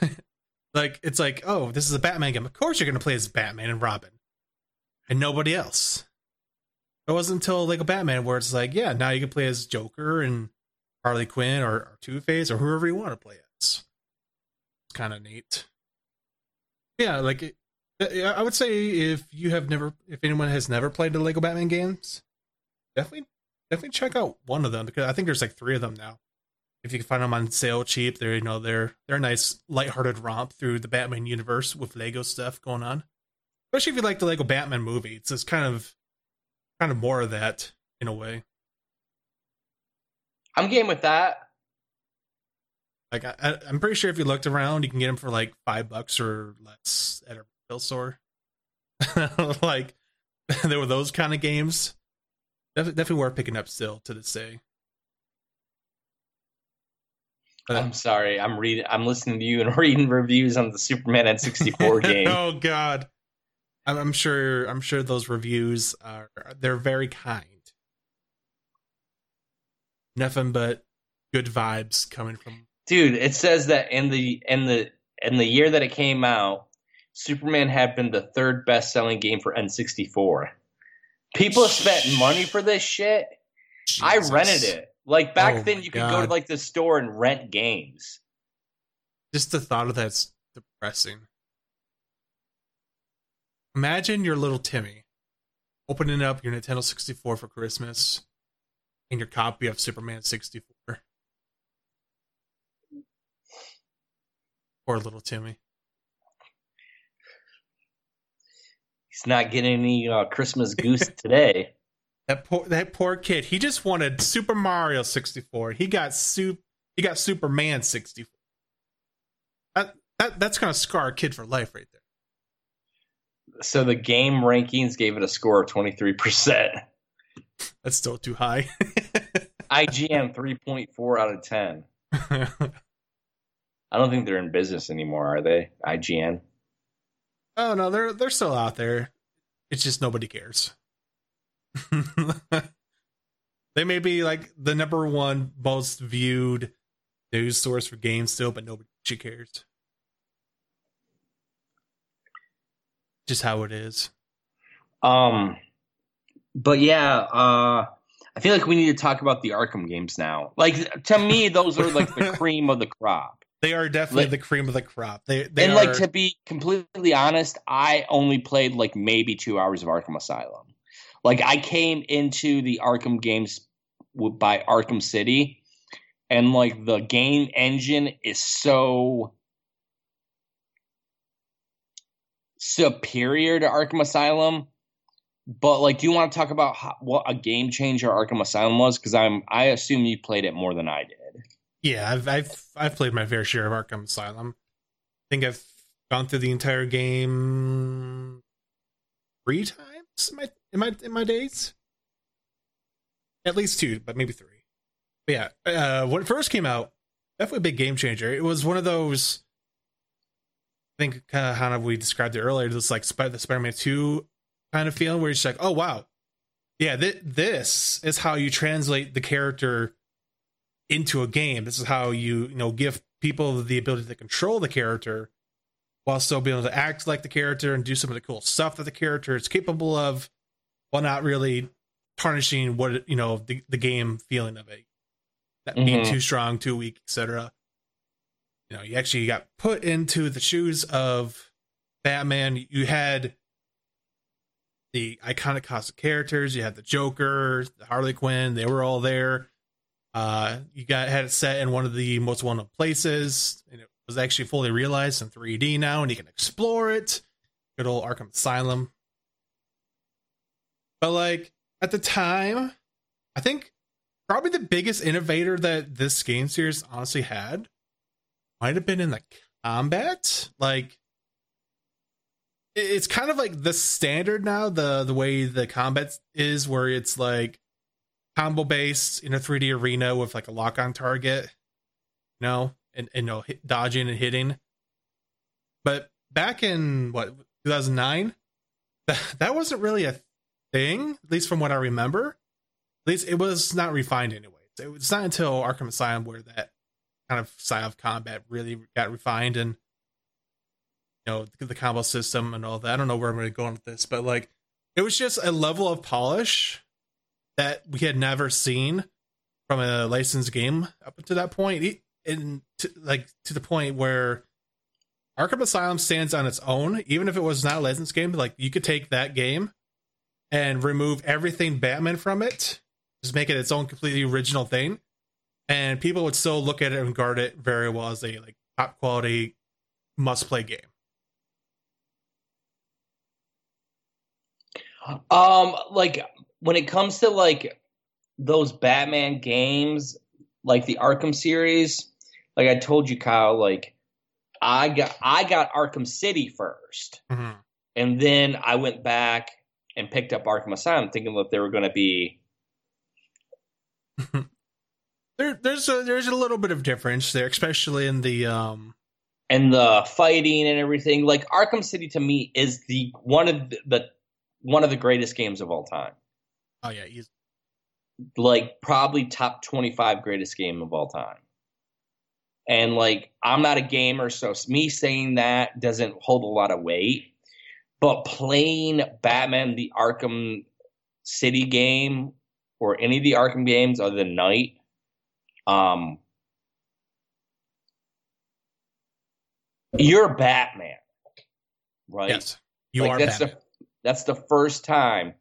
Speaker 1: like it's like, oh, this is a Batman game. Of course you're gonna play as Batman and Robin, and nobody else. It wasn't until Lego Batman where it's like, yeah, now you can play as Joker and Harley Quinn or, or Two Face or whoever you want to play as. It's kind of neat. Yeah, like it, I would say if you have never, if anyone has never played the Lego Batman games, definitely, definitely check out one of them because I think there's like three of them now. If you can find them on sale cheap, they're you know they're they're a nice lighthearted romp through the Batman universe with Lego stuff going on. Especially if you like the Lego Batman movie, it's just kind of kind of more of that in a way.
Speaker 2: I'm game with that.
Speaker 1: Like I, I'm pretty sure if you looked around, you can get them for like five bucks or less at a retail store. [laughs] like [laughs] there were those kind of games. Definitely, definitely worth picking up still to this day. But,
Speaker 2: I'm sorry. I'm reading. I'm listening to you and [laughs] reading reviews on the Superman N64 [laughs] game.
Speaker 1: oh God, I'm, I'm sure. I'm sure those reviews are they're very kind. Nothing but good vibes coming from.
Speaker 2: Dude, it says that in the in the in the year that it came out, Superman had been the third best selling game for N64. People spent money for this shit. I rented it. Like back
Speaker 1: Oh
Speaker 2: then, you could go to like the store and rent games.
Speaker 1: Just the thought of that's depressing. Imagine your little Timmy opening up your Nintendo 64 for Christmas and your copy of Superman 64. Poor little Timmy.
Speaker 2: He's not getting any uh, Christmas goose [laughs] today.
Speaker 1: That poor that poor kid. He just wanted Super Mario 64. He got soup. He got Superman 64. That, that that's gonna scar a kid for life right there.
Speaker 2: So the game rankings gave it a score of 23%.
Speaker 1: That's still too high. [laughs]
Speaker 2: IGN 3.4 out of 10. [laughs] I don't think they're in business anymore, are they? IGN.
Speaker 1: Oh no, they're they're still out there. It's just nobody cares. [laughs] they may be like the number one most viewed news source for games still, but nobody cares. Just how it is.
Speaker 2: Um, but yeah, uh, I feel like we need to talk about the Arkham games now. Like to me, those are like the [laughs] cream of the crop.
Speaker 1: They are definitely
Speaker 2: Like-
Speaker 1: the cream of the crop. They they
Speaker 2: and
Speaker 1: are,
Speaker 2: like to be completely honest, I only played like maybe two hours of Arkham Asylum. Like I came into the Arkham games by Arkham City, and like the game engine is so superior to Arkham Asylum. But like, do you want to talk about how, what a game changer Arkham Asylum was? Because I'm I assume you played it more than I did.
Speaker 1: Yeah, I've I've I've played my fair share of Arkham Asylum. I think I've gone through the entire game three times in my in my in my days. At least two, but maybe three. But yeah, uh, when it first came out, definitely a big game changer. It was one of those. I think kind of how we described it earlier. This like the Spider-Man Two kind of feeling, where it's like, oh wow, yeah, th- this is how you translate the character into a game. This is how you you know give people the ability to control the character while still being able to act like the character and do some of the cool stuff that the character is capable of, while not really tarnishing what you know the, the game feeling of it, that being
Speaker 2: Mhm.
Speaker 1: too strong, too weak, etc. You know, you actually got put into the shoes of Batman. You had the iconic cast of characters. You had the Joker, the Harley Quinn. They were all there Uh, you got had it set in one of the most well-known places, and it was actually fully realized in 3D now, and you can explore it. Good old Arkham Asylum. But like at the time, I think probably the biggest innovator that this game series honestly had might have been in the combat. Like it's kind of like the standard now, the the way the combat is, where it's like combo based in a 3D arena with like a lock on target, you know, and, and you know, hit, dodging and hitting. But back in what 2009, that, that wasn't really a thing, at least from what I remember. At least it was not refined anyway. It was not until Arkham Asylum where that kind of style of combat really got refined and you know the, the combo system and all that. I don't know where I'm going with this, but like it was just a level of polish that we had never seen from a licensed game up to that point, and to, like to the point where Arkham Asylum stands on its own, even if it was not a licensed game. Like you could take that game and remove everything Batman from it, just make it its own completely original thing, and people would still look at it and guard it very well as a like top quality must play game.
Speaker 2: Um, like when it comes to like those Batman games, like the Arkham series, like I told you, Kyle, like I got I got Arkham City 1st
Speaker 1: mm-hmm.
Speaker 2: and then I went back and picked up Arkham Asylum, thinking that they were going to be. [laughs]
Speaker 1: there, there's a there's a little bit of difference there, especially in the um
Speaker 2: and the fighting and everything. Like Arkham City to me is the one of the, the one of the greatest games of all time.
Speaker 1: Oh yeah, he's
Speaker 2: like probably top 25 greatest game of all time. And like I'm not a gamer, so me saying that doesn't hold a lot of weight. But playing Batman the Arkham City game or any of the Arkham games other than Knight, um, you're Batman, right?
Speaker 1: Yes, you
Speaker 2: like
Speaker 1: are
Speaker 2: that's
Speaker 1: Batman.
Speaker 2: The, that's the first time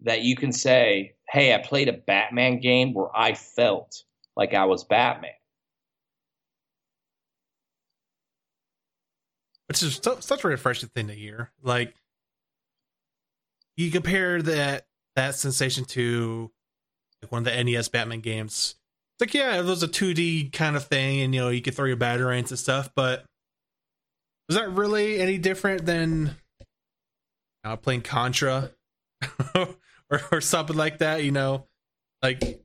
Speaker 2: that you can say, "Hey, I played a Batman game where I felt like I was Batman."
Speaker 1: which is so, such a refreshing thing to hear. Like you compare that that sensation to like one of the NES Batman games. It's like yeah, it was a 2D kind of thing, and you know you could throw your batarangs and stuff, but was that really any different than uh, playing Contra [laughs] or, or something like that? You know, like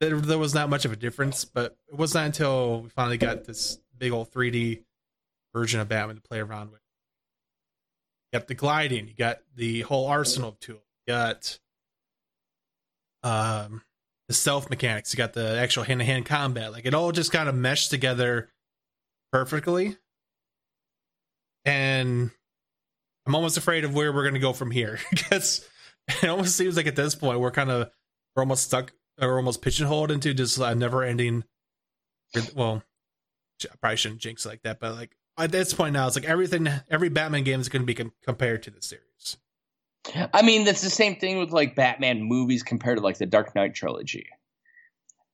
Speaker 1: there, there was not much of a difference, but it was not until we finally got this big old 3D version of Batman to play around with. You got the gliding, you got the whole arsenal of tools, you got um the stealth mechanics, you got the actual hand to hand combat. Like it all just kind of meshed together perfectly. And I'm almost afraid of where we're gonna go from here. [laughs] because [laughs] it almost seems like at this point we're kind of we're almost stuck or almost pigeonholed into just a never ending well I probably shouldn't jinx like that, but like at this point now, it's like everything, every Batman game is going to be com- compared to the series.
Speaker 2: I mean, that's the same thing with like Batman movies compared to like the Dark Knight trilogy.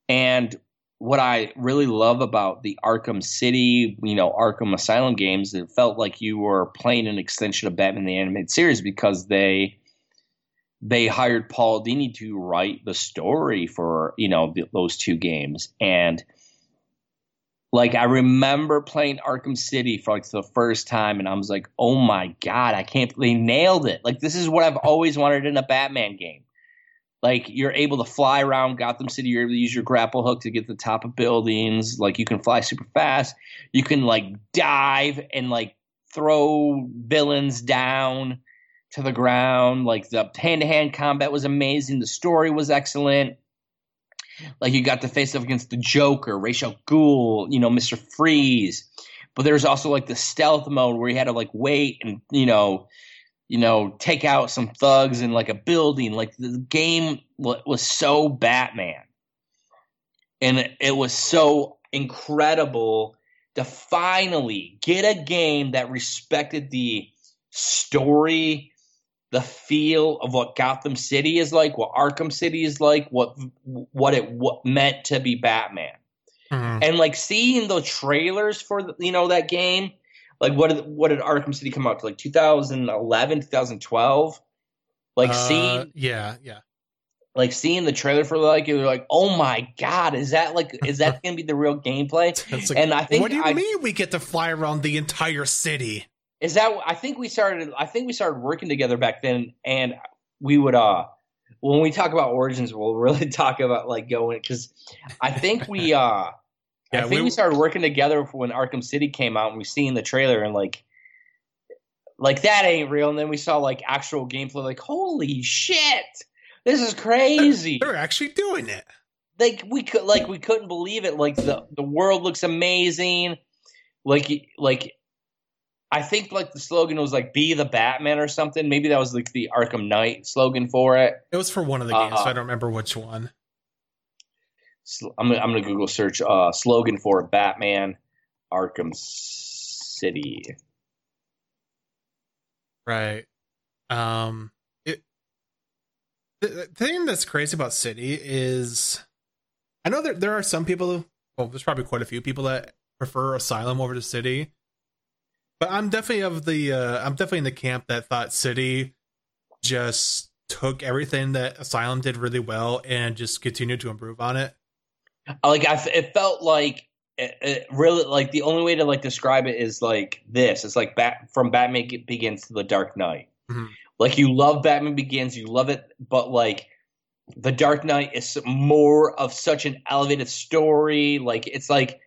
Speaker 2: And what I really love about the Arkham City, you know, Arkham Asylum games, it felt like you were playing an extension of Batman the animated series because they they hired Paul Dini to write the story for you know the, those two games and like I remember playing Arkham City for like the first time, and I was like, "Oh my god, I can't!" They nailed it. Like this is what I've always wanted in a Batman game. Like you're able to fly around Gotham City. You're able to use your grapple hook to get to the top of buildings. Like you can fly super fast. You can like dive and like throw villains down to the ground. Like the hand to hand combat was amazing. The story was excellent like you got to face off against the Joker, Ra's al Ghul, you know, Mister Freeze. But there's also like the stealth mode where you had to like wait and you know, you know, take out some thugs in like a building. Like the game was so Batman, and it was so incredible to finally get a game that respected the story the feel of what Gotham City is like, what Arkham City is like, what what it what meant to be Batman.
Speaker 1: Mhm.
Speaker 2: And like seeing the trailers for the, you know that game, like what did what did Arkham City come out to like 2011, 2012? Like
Speaker 1: Uh,
Speaker 2: seeing
Speaker 1: yeah, yeah.
Speaker 2: like seeing the trailer for like you're like, "Oh my god, is that like is that [laughs] going to be the real gameplay?"
Speaker 1: Like,
Speaker 2: And I think
Speaker 1: what do you
Speaker 2: I-
Speaker 1: mean we get to fly around the entire city?
Speaker 2: Is that I think we started I think we started working together back then and we would uh when we talk about origins we'll really [laughs] talk about like going cuz I think we uh [laughs] I think
Speaker 1: we-
Speaker 2: we, started working together when Arkham City came out and we seen the trailer and like like that ain't real. And then we saw like actual gameplay like holy shit this is crazy.
Speaker 1: They're actually doing it.
Speaker 2: like we could like we couldn't believe it. Like the the world looks amazing. Like like i think like the slogan was like be the batman or something maybe that was like the arkham knight slogan for it
Speaker 1: It was for one of the games, so
Speaker 2: Uh-huh.
Speaker 1: I don't remember which one.
Speaker 2: I'm gonna, I'm gonna google search uh slogan for batman arkham city
Speaker 1: Right. Um it the, the thing that's crazy about City is I know that there are some people Who, well there's probably quite a few people that prefer Asylum over to City. But I'm definitely of the uh I'm definitely in the camp that thought City just took everything that Asylum did really well and just continued to improve on it.
Speaker 2: like I, f- it felt like it, it really like the only way to like describe it is like this it's like bat from batman begins to the dark knight
Speaker 1: Mhm.
Speaker 2: like you love batman begins you love it but like the dark knight is more of such an elevated story like it's like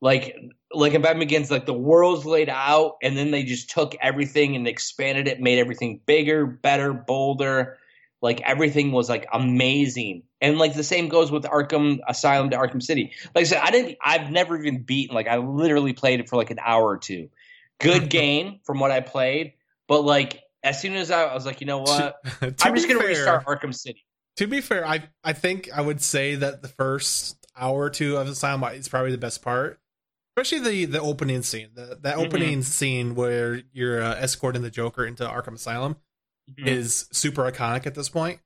Speaker 2: like like in batman begins like the world's laid out and then they just took everything and expanded it made everything bigger better bolder like everything was like amazing. And like the same goes with arkham asylum to arkham city. Like i said i didn't i've never even beaten like i literally played it for like an hour or two. Good [laughs] game from what i played but like as soon as i, I was like you know what? [laughs] i'm just gonna
Speaker 1: fair-
Speaker 2: restart arkham city.
Speaker 1: To be fair, I I think I would say that the first hour or two of Asylum is probably the best part, especially the the opening scene. The the
Speaker 2: Mhm.
Speaker 1: opening scene where you're uh, escorting the Joker into Arkham Asylum
Speaker 2: Mm-hmm.
Speaker 1: is super iconic at this point.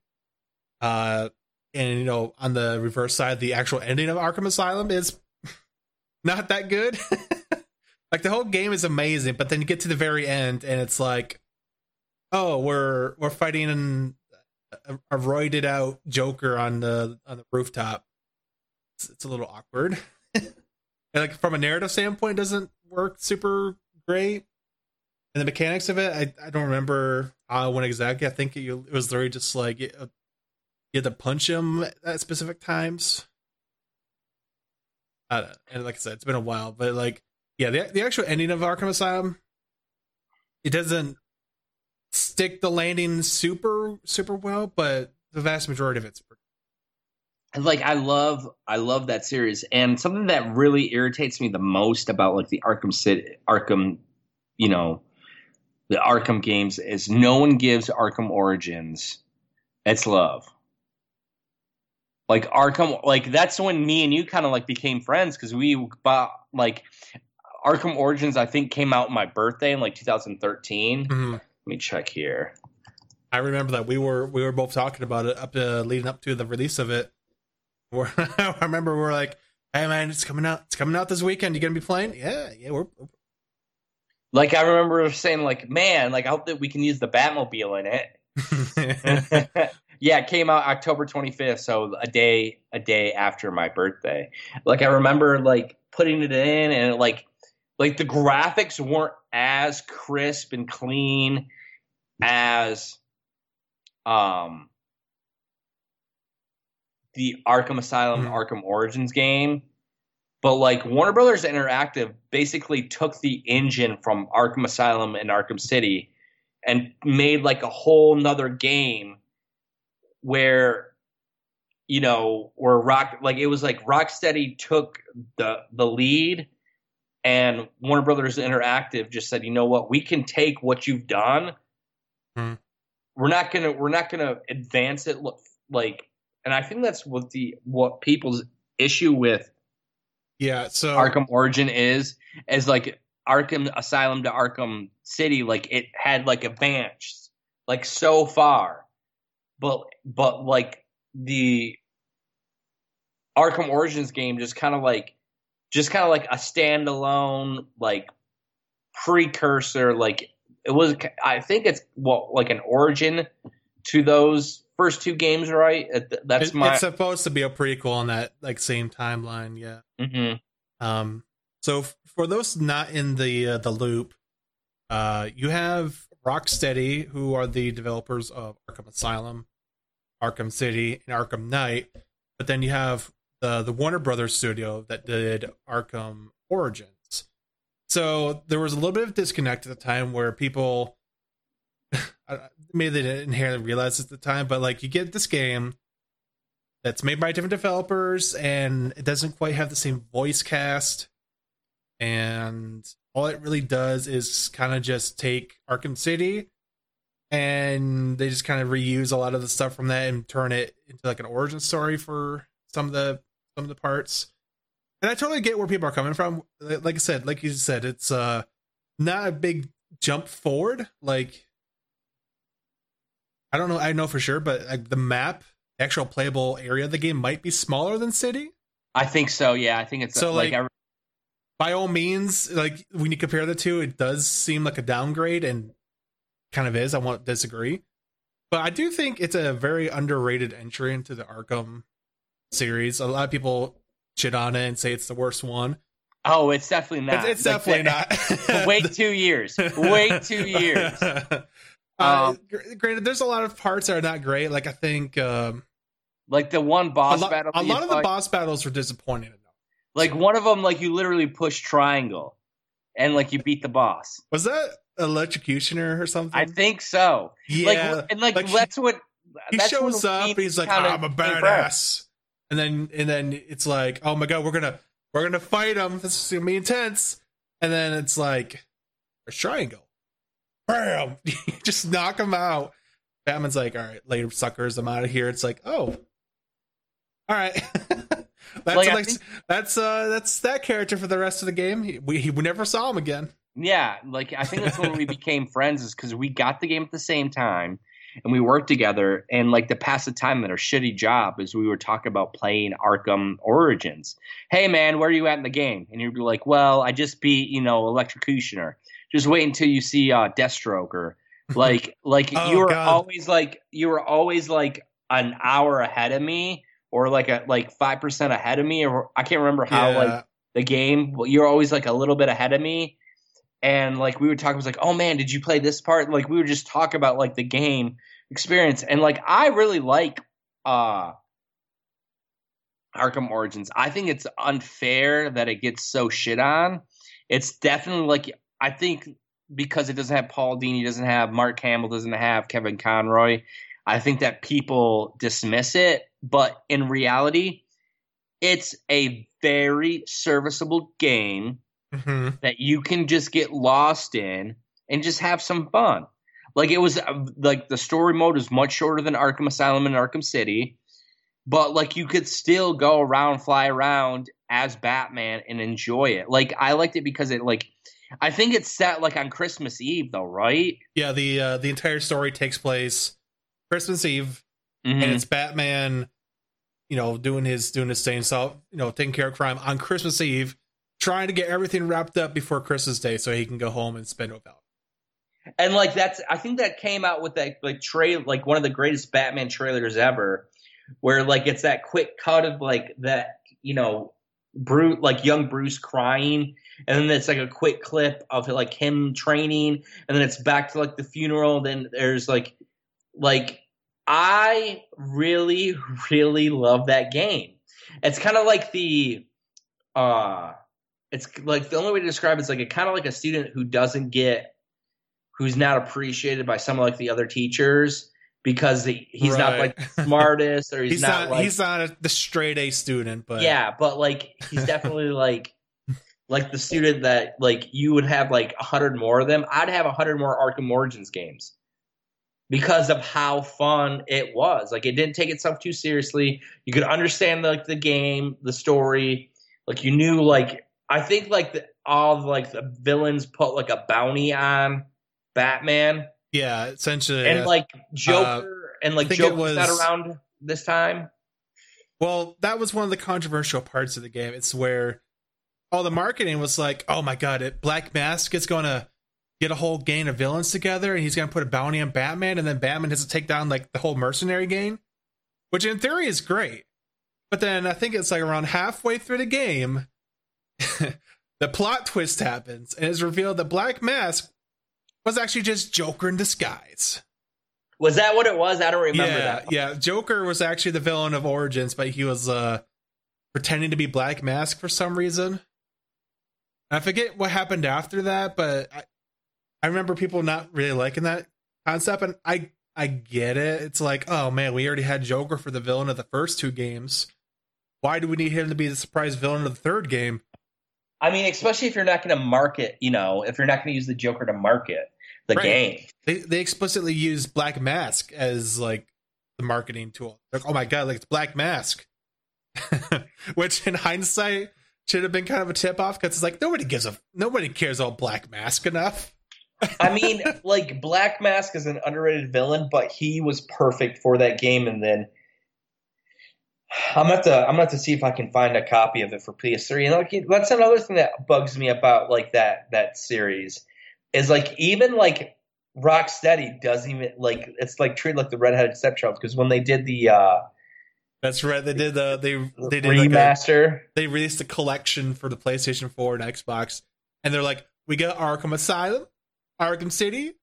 Speaker 1: Uh, and you know, on the reverse side, the actual ending of Arkham Asylum is [laughs] not that good. [laughs] like the whole game is amazing, but then you get to the very end and it's like, oh, we're we're fighting an, a, a roided out Joker on the on the rooftop. It's, it's a little awkward. [laughs] and like from a narrative standpoint, doesn't work super great. And the mechanics of it, I, I don't remember uh, when exactly. I think it, it was literally just like you, you had to punch him at specific times. I don't. And like I said, it's been a while, but like, yeah, the the actual ending of Arkham Asylum, it doesn't stick the landing super super well, but the vast majority of it's pretty.
Speaker 2: And, like I love I love that series and something that really irritates me the most about like the Arkham City Arkham you know the Arkham games is no one gives Arkham Origins its love. Like Arkham like that's when me and you kind of like became friends cuz we bought like Arkham Origins I think came out my birthday in like 2013.
Speaker 1: Mhm.
Speaker 2: Let me check here.
Speaker 1: I remember that we were we were both talking about it up to leading up to the release of it. We're- [laughs] I remember we are like, "Hey man, it's coming out! It's coming out this weekend. You gonna be playing? Yeah, yeah. We're
Speaker 2: Like I remember saying like man like I hope that we can use the Batmobile in it. [laughs] [laughs] yeah, it came out October 25th, so a day a day after my birthday. Like I remember like putting it in and like like the graphics weren't as crisp and clean as um the Arkham Asylum
Speaker 1: Mhm.
Speaker 2: Arkham Origins game. But like Warner Brothers Interactive basically took the engine from Arkham Asylum and Arkham City and made like a whole nother game where you know where rock like it was like rocksteady took the the lead and warner brothers interactive just said you know what we can take what you've done
Speaker 1: Hmm.
Speaker 2: we're not gonna we're not gonna advance it look like and i think that's what the what people's issue with
Speaker 1: yeah. So
Speaker 2: Arkham Origin is is like Arkham Asylum to Arkham City. Like it had like advanced like so far, but but like the Arkham Origins game just kind of like just kind of like a standalone like precursor like it was I think it's well like an origin to those first two games right that's
Speaker 1: It-
Speaker 2: my
Speaker 1: It's supposed to be a prequel on that like same timeline. Yeah.
Speaker 2: Mhm.
Speaker 1: Um. So f- for those not in the uh, the loop, uh, you have Rocksteady, who are the developers of Arkham Asylum, Arkham City, and Arkham Knight. But then you have the the Warner Brothers studio that did Arkham Origins. So there was a little bit of disconnect at the time where people maybe they didn't inherently realize at the time, but like you get this game that's made by different developers and it doesn't quite have the same voice cast and all it really does is kind of just take arkham city and they just kind of reuse a lot of the stuff from that and turn it into like an origin story for some of the some of the parts. And i totally get where people are coming from. Like i said like you said it's uh not a big jump forward. Like i don't know i know for sure but like the map actual playable area of the game might be smaller than city
Speaker 2: I think so yeah I think it's
Speaker 1: So,
Speaker 2: like,
Speaker 1: like,
Speaker 2: every-
Speaker 1: by all means, like when you compare the two, it does seem like a downgrade and kind of is. I won't disagree. But I do think it's a very underrated entry into the Arkham series. A lot of people shit on it and say it's the worst one.
Speaker 2: oh it's definitely not
Speaker 1: It's, it's definitely [laughs] not.
Speaker 2: wait [laughs] two years wait two years [laughs] Um,
Speaker 1: gr- granted, there's a lot of parts that are not great. Like I think um,
Speaker 2: like the one
Speaker 1: a,
Speaker 2: boss
Speaker 1: lo-
Speaker 2: battle
Speaker 1: a lot of the boss battles were disappointing. enough.
Speaker 2: Like one of them, like you literally push triangle, and like you beat the boss.
Speaker 1: Was that electrocutioner or something?
Speaker 2: I think so.
Speaker 1: yeah.
Speaker 2: Like and like,
Speaker 1: like he-
Speaker 2: that's what
Speaker 1: he
Speaker 2: that's
Speaker 1: shows up and he's like
Speaker 2: kinda
Speaker 1: i'm a badass and then and then it's like oh my god we're gonna we're gonna fight him this is gonna be intense and then it's like a triangle bam [laughs] just knock him out batman's like all right later suckers i'm out of here it's like oh all right [laughs] that's
Speaker 2: Like,
Speaker 1: like,
Speaker 2: think-
Speaker 1: that's uh that's that character for the rest of the game he, we, he we never saw him again
Speaker 2: Yeah, like I think that's when we became friends is because we got the game at the same time and we worked together. And like to pass the time at our shitty job is we were talking about playing Arkham Origins. Hey man, where are you at in the game? And you'd be like, Well, I just beat you know Electrocutioner. Just wait until you see uh, Deathstroke or [laughs] like like
Speaker 1: Oh,
Speaker 2: you were
Speaker 1: God.
Speaker 2: always like you were always like an hour ahead of me or like a like five percent ahead of me or I can't remember how
Speaker 1: Yeah.
Speaker 2: like the game. You're always like a little bit ahead of me. And like we would talk, it was like, oh man, did you play this part? Like we would just talk about like the game experience. And like I really like uh Arkham Origins. I think it's unfair that it gets so shit on. It's definitely like I think because it doesn't have Paul Dini, doesn't have Mark Hamill, doesn't have Kevin Conroy. I think that people dismiss it, but in reality, it's a very serviceable game
Speaker 1: Mhm.
Speaker 2: that you can just get lost in and just have some fun. Like it was like the story mode is much shorter than Arkham Asylum and Arkham City, but like you could still go around, fly around as Batman and enjoy it. Like I liked it because it like I think it's set like on Christmas Eve though, right?
Speaker 1: yeah the uh the entire story takes place christmas eve
Speaker 2: Mhm.
Speaker 1: and it's Batman, you know, doing his doing his thing, so you know, taking care of crime on Christmas Eve, trying to get everything wrapped up before Christmas Day, so he can go home and spend it without.
Speaker 2: and like that's I think that came out with that like trail like one of the greatest Batman trailers ever, where like it's that quick cut of like that you know Bruce like young Bruce crying, and then it's like a quick clip of like him training, and then it's back to like the funeral. Then there's like like I really [laughs] really love that game. It's kind of like the uh it's like the only way to describe it's like a kind of like a student who doesn't get who's not appreciated by some of like the other teachers because he, he's not like the smartest or [laughs] he's,
Speaker 1: He's,
Speaker 2: not,
Speaker 1: not,
Speaker 2: like
Speaker 1: he's not a, the straight A student, but
Speaker 2: yeah but like he's definitely like like the student that like you would have like a hundred more of them i'd have a hundred more arkham origins games because of how fun it was like it didn't take itself too seriously you could understand like the game the story like you knew like i think like the, all of, like the villains put like a bounty on batman
Speaker 1: Yeah, essentially.
Speaker 2: and
Speaker 1: yeah.
Speaker 2: like Joker uh, and like
Speaker 1: think
Speaker 2: was not around this time.
Speaker 1: Well, that was one of the controversial parts of the game. It's where all the marketing was like, "Oh my god, it, Black Mask is going to get a whole gang of villains together, and he's going to put a bounty on Batman, and then Batman has to take down like the whole mercenary gang," which in theory is great. But then I think it's like around halfway through the game, [laughs] the plot twist happens, and it's revealed that Black Mask was actually just Joker in disguise.
Speaker 2: Was that what it was? I don't remember
Speaker 1: yeah,
Speaker 2: that.
Speaker 1: Yeah, Joker was actually the villain of Origins, but he was uh pretending to be Black Mask for some reason. I forget what happened after that, but I, I remember people not really liking that concept, and I I get it. It's like, oh man, we already had Joker for the villain of the first two games. Why do we need him to be the surprise villain of the third game?
Speaker 2: I mean, especially if you're not going to market, you know, if you're not going to use the Joker to market the
Speaker 1: Right.
Speaker 2: game.
Speaker 1: They they explicitly use Black Mask as like the marketing tool. Like, oh my god, like it's Black Mask, [laughs] which in hindsight should have been kind of a tip off because it's like nobody gives a nobody cares about Black Mask enough.
Speaker 2: I mean, [laughs] like Black Mask is an underrated villain, but he was perfect for that game. And then I'm gonna have to I'm gonna have to see if I can find a copy of it for PS3. And like that's another thing that bugs me about like that that series is like even like Rocksteady doesn't even like it's like treated like the redheaded stepchild because when they did the uh
Speaker 1: That's right. They did the they they did like a,
Speaker 2: remaster,
Speaker 1: they released a collection for the PlayStation 4 and Xbox, and they're like, we got Arkham Asylum, Arkham City,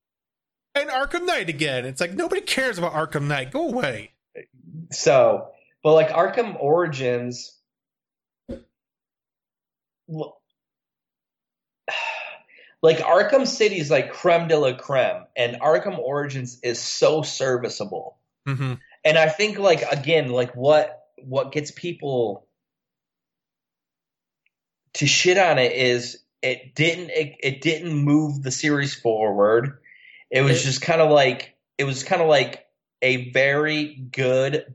Speaker 1: and Arkham Knight again. It's like nobody cares about Arkham Knight. Go away.
Speaker 2: So, but like Arkham Origins, [sighs] like Arkham City is like creme de la creme, and Arkham Origins is so serviceable.
Speaker 1: hmm
Speaker 2: And I think like again, like what what gets people to shit on it is it didn't it, it didn't move the series forward. It was
Speaker 1: It-
Speaker 2: just kind of like it was kind of like a very good.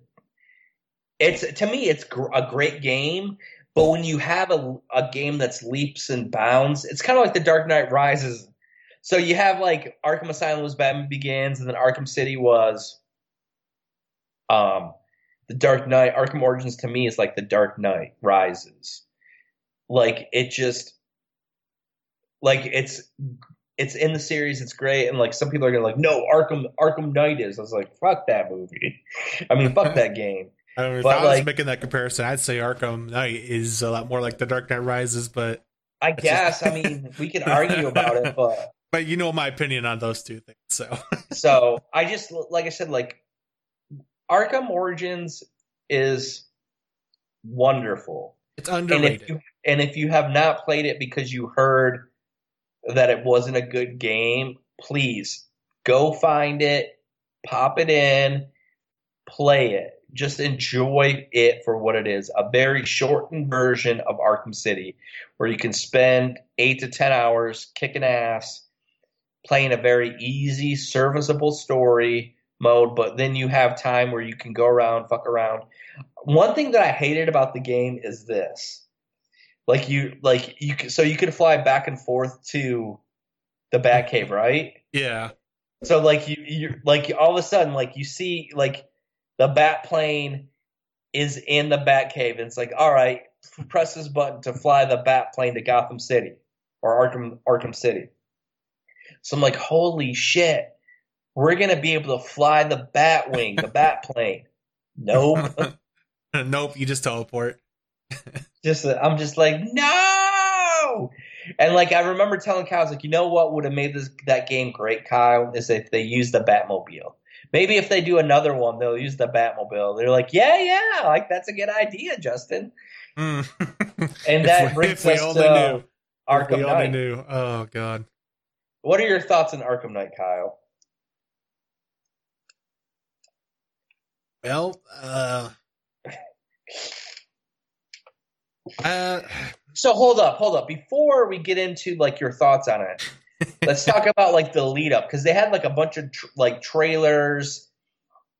Speaker 2: It's to me, it's gr- a great game. But when you have a, a game that's leaps and bounds, it's kind of like the Dark Knight Rises. So you have like Arkham Asylum was Batman Begins, and then Arkham City was um the Dark Knight. Arkham Origins to me is like the Dark Knight Rises. Like it just like it's it's in the series, it's great, and like some people are gonna like, no, Arkham Arkham Knight is. I was like, fuck that movie. [laughs] I mean, fuck that game. [laughs]
Speaker 1: I don't if
Speaker 2: But,
Speaker 1: I was
Speaker 2: like-
Speaker 1: making that comparison. I'd say Arkham Knight is a lot more like The Dark Knight Rises, but
Speaker 2: I
Speaker 1: just-
Speaker 2: guess. I mean, [laughs] we could argue about it, but
Speaker 1: but you know my opinion on those two things. So
Speaker 2: so I just like I said, like Arkham Origins is wonderful.
Speaker 1: it's
Speaker 2: And
Speaker 1: underrated.
Speaker 2: if you and if you have not played it because you heard that it wasn't a good game, please go find it, pop it in, play it. Just enjoy it for what it is. A very shortened version of Arkham City where you can spend 8 to 10 hours kicking ass playing a very easy serviceable story mode, but then you have time where you can go around, fuck around. One thing that I hated about the game is this like you like you so you could fly back and forth to the Batcave, right?
Speaker 1: yeah,
Speaker 2: So like you you like all of a sudden like you see like the bat plane is in the Batcave and it's like all right, press this button to fly the bat plane to Gotham City or Arkham Arkham City. So I'm like holy shit. We're going to be able to fly the Batwing, the bat plane. Nope. [laughs]
Speaker 1: nope. You just teleport. [laughs]
Speaker 2: just I'm just like no. And like I remember telling Kyle, I was like, you know what would have made this that game great, Kyle, is if they used the Batmobile. Maybe if they do another one, they'll use the Batmobile. They're like, yeah, yeah, like that's a good idea, Justin.
Speaker 1: Mm. [laughs]
Speaker 2: And
Speaker 1: If
Speaker 2: that
Speaker 1: we-
Speaker 2: brings
Speaker 1: if
Speaker 2: us to
Speaker 1: knew. If
Speaker 2: Arkham Knight.
Speaker 1: knew. Oh god.
Speaker 2: What are your thoughts on Arkham Knight, Kyle?
Speaker 1: Well, uh, uh,
Speaker 2: So hold up, hold up. Before we get into like your thoughts on it, let's [laughs] talk about like the lead up because they had like a bunch of tr- like trailers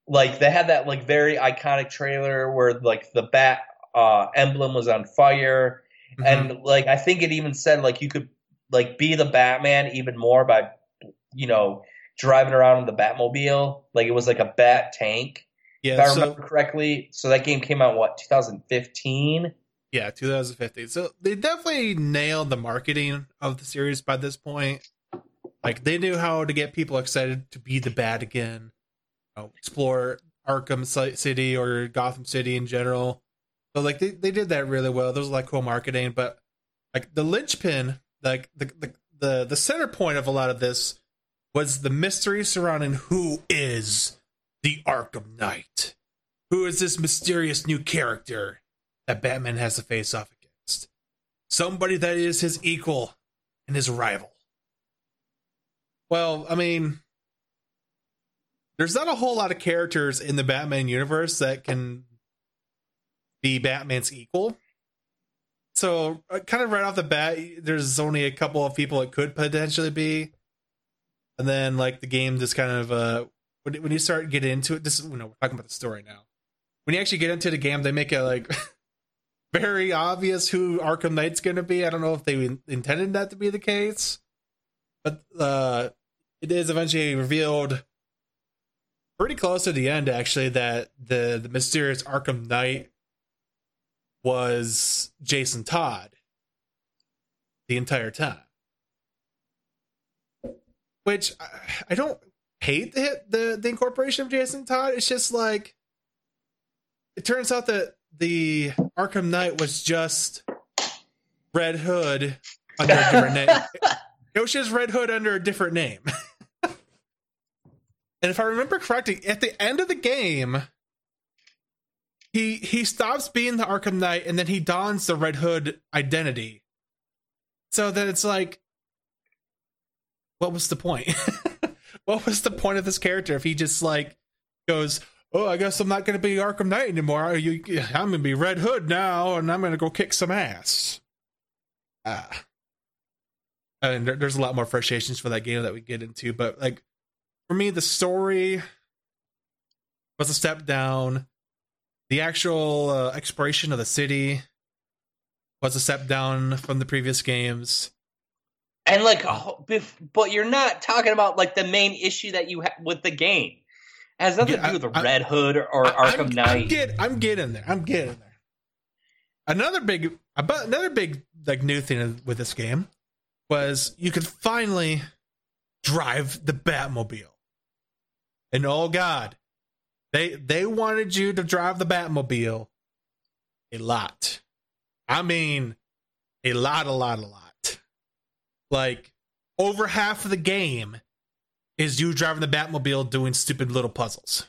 Speaker 2: like they had that like very iconic trailer where like the bat uh emblem was on fire
Speaker 1: mhm.
Speaker 2: and like i think it even said like you could like be the batman even more by you know driving around in the Batmobile. Like it was like a bat tank, if I
Speaker 1: Yeah, so
Speaker 2: remember correctly. So that game came out what 2015.
Speaker 1: yeah, 2015. So they definitely nailed the marketing of the series by this point. Like they knew how to get people excited to be the bad again, you know, explore Arkham City or Gotham City in general. So like they, they did that really well. There was like cool marketing, but like the linchpin, like the, the the the center point of a lot of this was the mystery surrounding who is the Arkham Knight. Who is this mysterious new character that Batman has to face off against? Somebody that is his equal and his rival. Well, I mean, there's not a whole lot of characters in the Batman universe that can be Batman's equal. So, uh, kind of right off the bat, there's only a couple of people it could potentially be, and then like the game just kind of uh, when when you start getting into it, this is you know we're talking about the story now. When you actually get into the game, they make it like [laughs] very obvious who Arkham Knight's going to be. I don't know if they intended that to be the case, but uh, it is eventually revealed pretty close to the end actually that the the mysterious Arkham Knight was Jason Todd the entire time. Which I, I don't hate the, the the incorporation of Jason Todd. It's just like it turns out that the Arkham Knight was just Red Hood under a different name. [laughs] It was just Red Hood under a different name. [laughs] and if I remember correctly, at the end of the game, he he stops being the Arkham Knight and then he dons the Red Hood identity. So then it's like, what was the point? [laughs] what was the point of this character if he just like goes, "Oh, I guess I'm not going to be Arkham Knight anymore. You, I'm going to be Red Hood now, and I'm going to go kick some ass." Ah, and there, there's a lot more frustrations for that game that we get into, but like for me, the story was a step down. The actual uh, exploration of the city was a step down from the previous games.
Speaker 2: And like, oh, but you're not talking about like the main issue that you have with the game. It has nothing
Speaker 1: Yeah,
Speaker 2: to do with
Speaker 1: I-
Speaker 2: Red Hood or,
Speaker 1: I-
Speaker 2: Arkham
Speaker 1: I'm,
Speaker 2: Knight.
Speaker 1: I'm, get, I'm getting there. I'm getting there. Another big, about another big like new thing with this game was you could finally drive the Batmobile. And oh god, they they wanted you to drive the Batmobile a lot. I mean, a lot, a lot, a lot. Like over half of the game is you driving the Batmobile doing stupid little puzzles.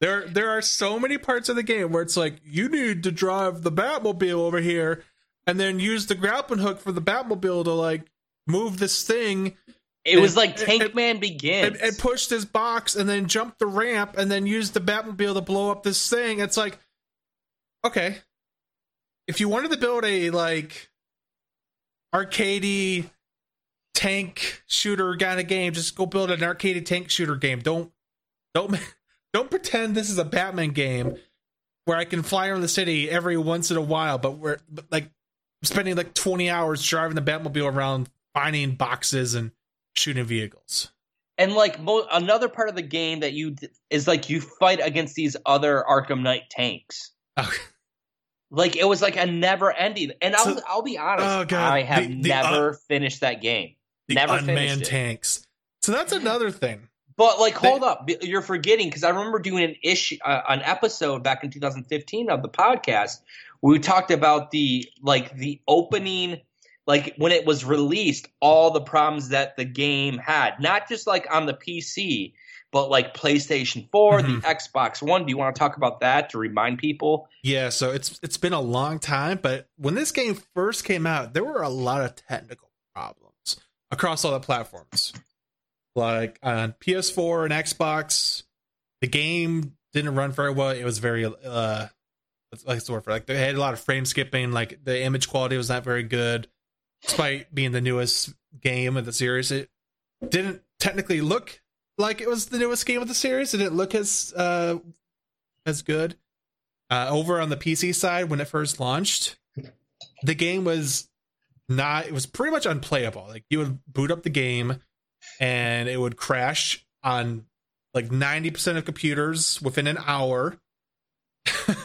Speaker 1: There, there are so many parts of the game where it's like you need to drive the Batmobile over here, and then use the grappling hook for the Batmobile to like move this thing
Speaker 2: it was
Speaker 1: and-
Speaker 2: like
Speaker 1: and-
Speaker 2: Tank Man Begins.
Speaker 1: and, and push this box, and then jump the ramp, and then use the Batmobile to blow up this thing. It's like, okay, if you wanted to build a like arcadey tank shooter kind of game, just go build an arcadey tank shooter game. Don't don't [laughs] don't pretend this is a Batman game where I can fly around the city every once in a while, but we're like spending like twenty hours driving the Batmobile around, finding boxes and shooting vehicles.
Speaker 2: and like mo- another part of the game that you d- is like you fight against these other Arkham Knight tanks.
Speaker 1: Oh,
Speaker 2: Like it was like a never ending. And I'll
Speaker 1: So-
Speaker 2: I'll be honest,
Speaker 1: Oh, God.
Speaker 2: I have
Speaker 1: The- the,
Speaker 2: never finished that game.
Speaker 1: the
Speaker 2: Never
Speaker 1: unmanned tanks. So that's another thing.
Speaker 2: But like,
Speaker 1: They-
Speaker 2: hold up, you're forgetting because I remember doing an issue, uh, an episode back in 2015 of the podcast we talked about the like the opening, like when it was released, all the problems that the game had, not just like on the PC, but like PlayStation 4,
Speaker 1: Mhm.
Speaker 2: the Xbox One. Do you want to talk about that to remind people?
Speaker 1: Yeah, so it's it's been a long time, but when this game first came out, there were a lot of technical problems across all the platforms. Like on PS4 and Xbox, the game didn't run very well. It was very uh what's the word for like they had a lot of frame skipping, like the image quality was not very good. Despite being the newest game of the series, it didn't technically look like it was the newest game of the series. It didn't look as uh as good. Uh, over on the PC side, when it first launched, the game was not it was pretty much unplayable. Like you would boot up the game and it would crash on like 90% of computers within an hour. [laughs]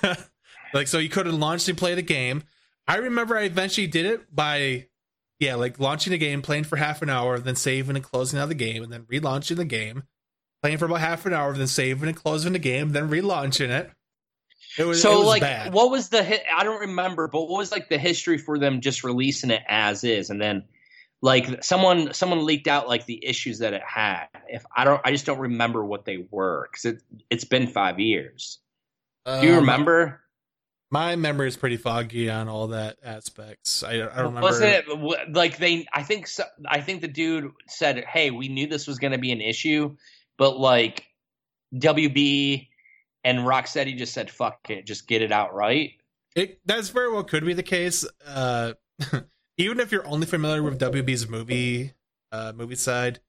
Speaker 1: like so you couldn't launch and play the game. I remember I eventually did it by yeah, like launching a game, playing for half an hour, then saving and closing out the game, and then relaunching the game, playing for about half an hour, then saving and closing the game, then relaunching it.
Speaker 2: It was so it was like bad. what was the hit? I don't remember, but what was like the history for them just releasing it as is, and then like someone someone leaked out like the issues that it had. If I don't, I just don't remember what they were because it it's been five years. Um, Do you um, remember?
Speaker 1: My memory is pretty foggy on all that aspects. I, I don't remember.
Speaker 2: Wasn't it like they? I think so, I think the dude said, "Hey, we knew this was going to be an issue, but like WB and Rocksteady just said, "Fuck it, just get it out right."
Speaker 1: It that's very well could be the case. Uh, [laughs] even if you're only familiar with WB's movie uh, movie side,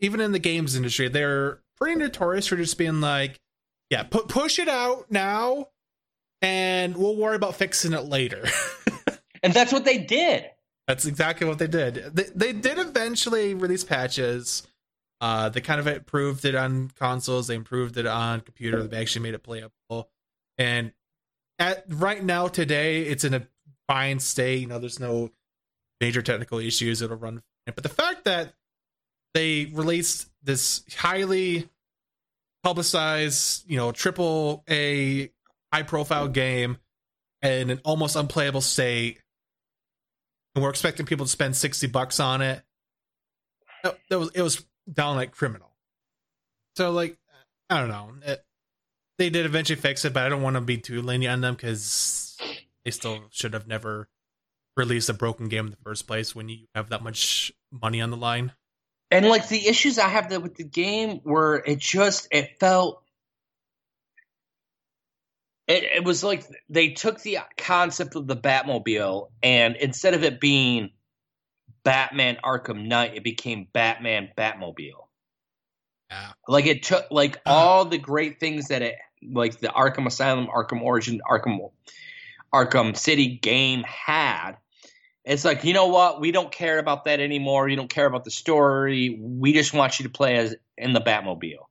Speaker 1: even in the games industry, they're pretty notorious for just being like, "Yeah, put push it out now, and we'll worry about fixing it later." [laughs]
Speaker 2: and that's what they did.
Speaker 1: That's exactly what they did. They, they did eventually release patches uh, they kind of improved it on consoles. They improved it on computer. They actually made it playable. And at right now, today, it's in a fine state. You know, there's no major technical issues. It'll run. But the fact that they released this highly publicized, you know, triple A high profile game in an almost unplayable state, and we're expecting people to spend sixty bucks on it. That was it was downright criminal. So like, I don't know. It, they did eventually fix it, but I don't want to be too lenient on them because they still should have never released a broken game in the first place when you have that much money on the line.
Speaker 2: And like the issues I have with the game were it just it felt it, it was like they took the concept of the Batmobile and instead of it being Batman Arkham Knight, it became Batman Batmobile. Yeah. Like it took like uh, all the great things that it like the Arkham Asylum, Arkham Origin, Arkham Arkham City game had. It's like, you know what? We don't care about that anymore. You don't care about the story. We just want you to play as in the Batmobile.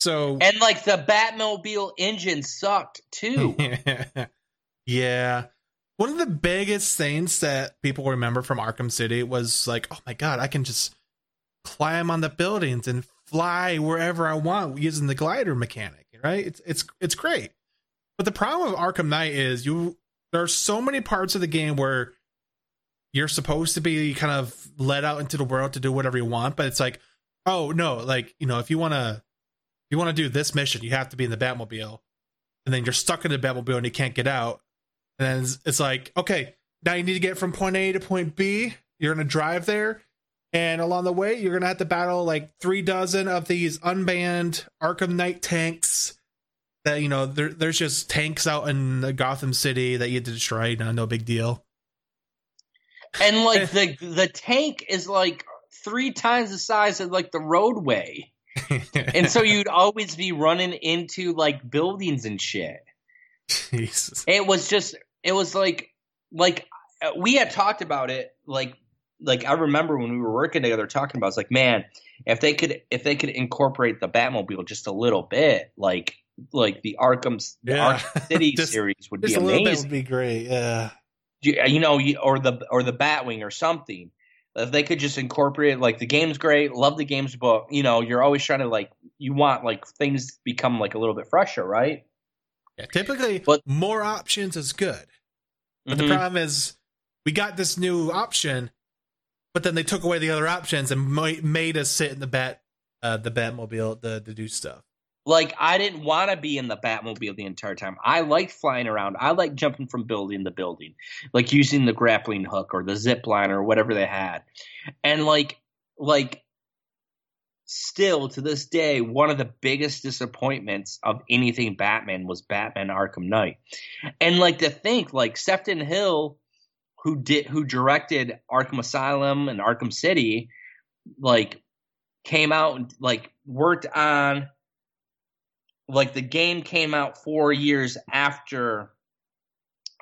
Speaker 1: So
Speaker 2: And like the Batmobile engine sucked too. [laughs]
Speaker 1: yeah one of the biggest things that people remember from Arkham City was like, oh my god, I can just climb on the buildings and fly wherever I want using the glider mechanic, right? It's it's it's great. But the problem with Arkham Knight is you there are so many parts of the game where you're supposed to be kind of let out into the world to do whatever you want, but it's like, oh no, like, you know, if you wanna if you wanna do this mission, you have to be in the Batmobile. And then you're stuck in the Batmobile and you can't get out and then it's, it's like, okay, now you need to get from point A to point B. You're going to drive there. And along the way, you're going to have to battle like three dozen of these unbanned Arkham Knight tanks. That, you know, there, there's just tanks out in Gotham City that you have to destroy. No, no big deal.
Speaker 2: And like eh. the the tank is like three times the size of like the roadway. [laughs] and so you'd always be running into like buildings and shit. Jesus. It was just it was like like uh, we had talked about it like like I remember when we were working together talking about it's like man if they could if they could incorporate the Batmobile just a little bit like like the Arkham the yeah. Arkham City [laughs] just, series would be amazing
Speaker 1: would be great yeah
Speaker 2: you, you know or the or the Batwing or something if they could just incorporate like the game's great love the games but you know you're always trying to like you want like things become like a little bit fresher right
Speaker 1: yeah, typically, but, more options is good. But mm-hmm. the problem is, we got this new option, but then they took away the other options and made us sit in the bat, uh, the Batmobile, the to do stuff.
Speaker 2: Like I didn't want to be in the Batmobile the entire time. I like flying around. I like jumping from building to building, like using the grappling hook or the zip line or whatever they had, and like like still to this day one of the biggest disappointments of anything Batman was Batman Arkham Knight. And like to think like Sefton Hill who did who directed Arkham Asylum and Arkham City like came out and like worked on like the game came out 4 years after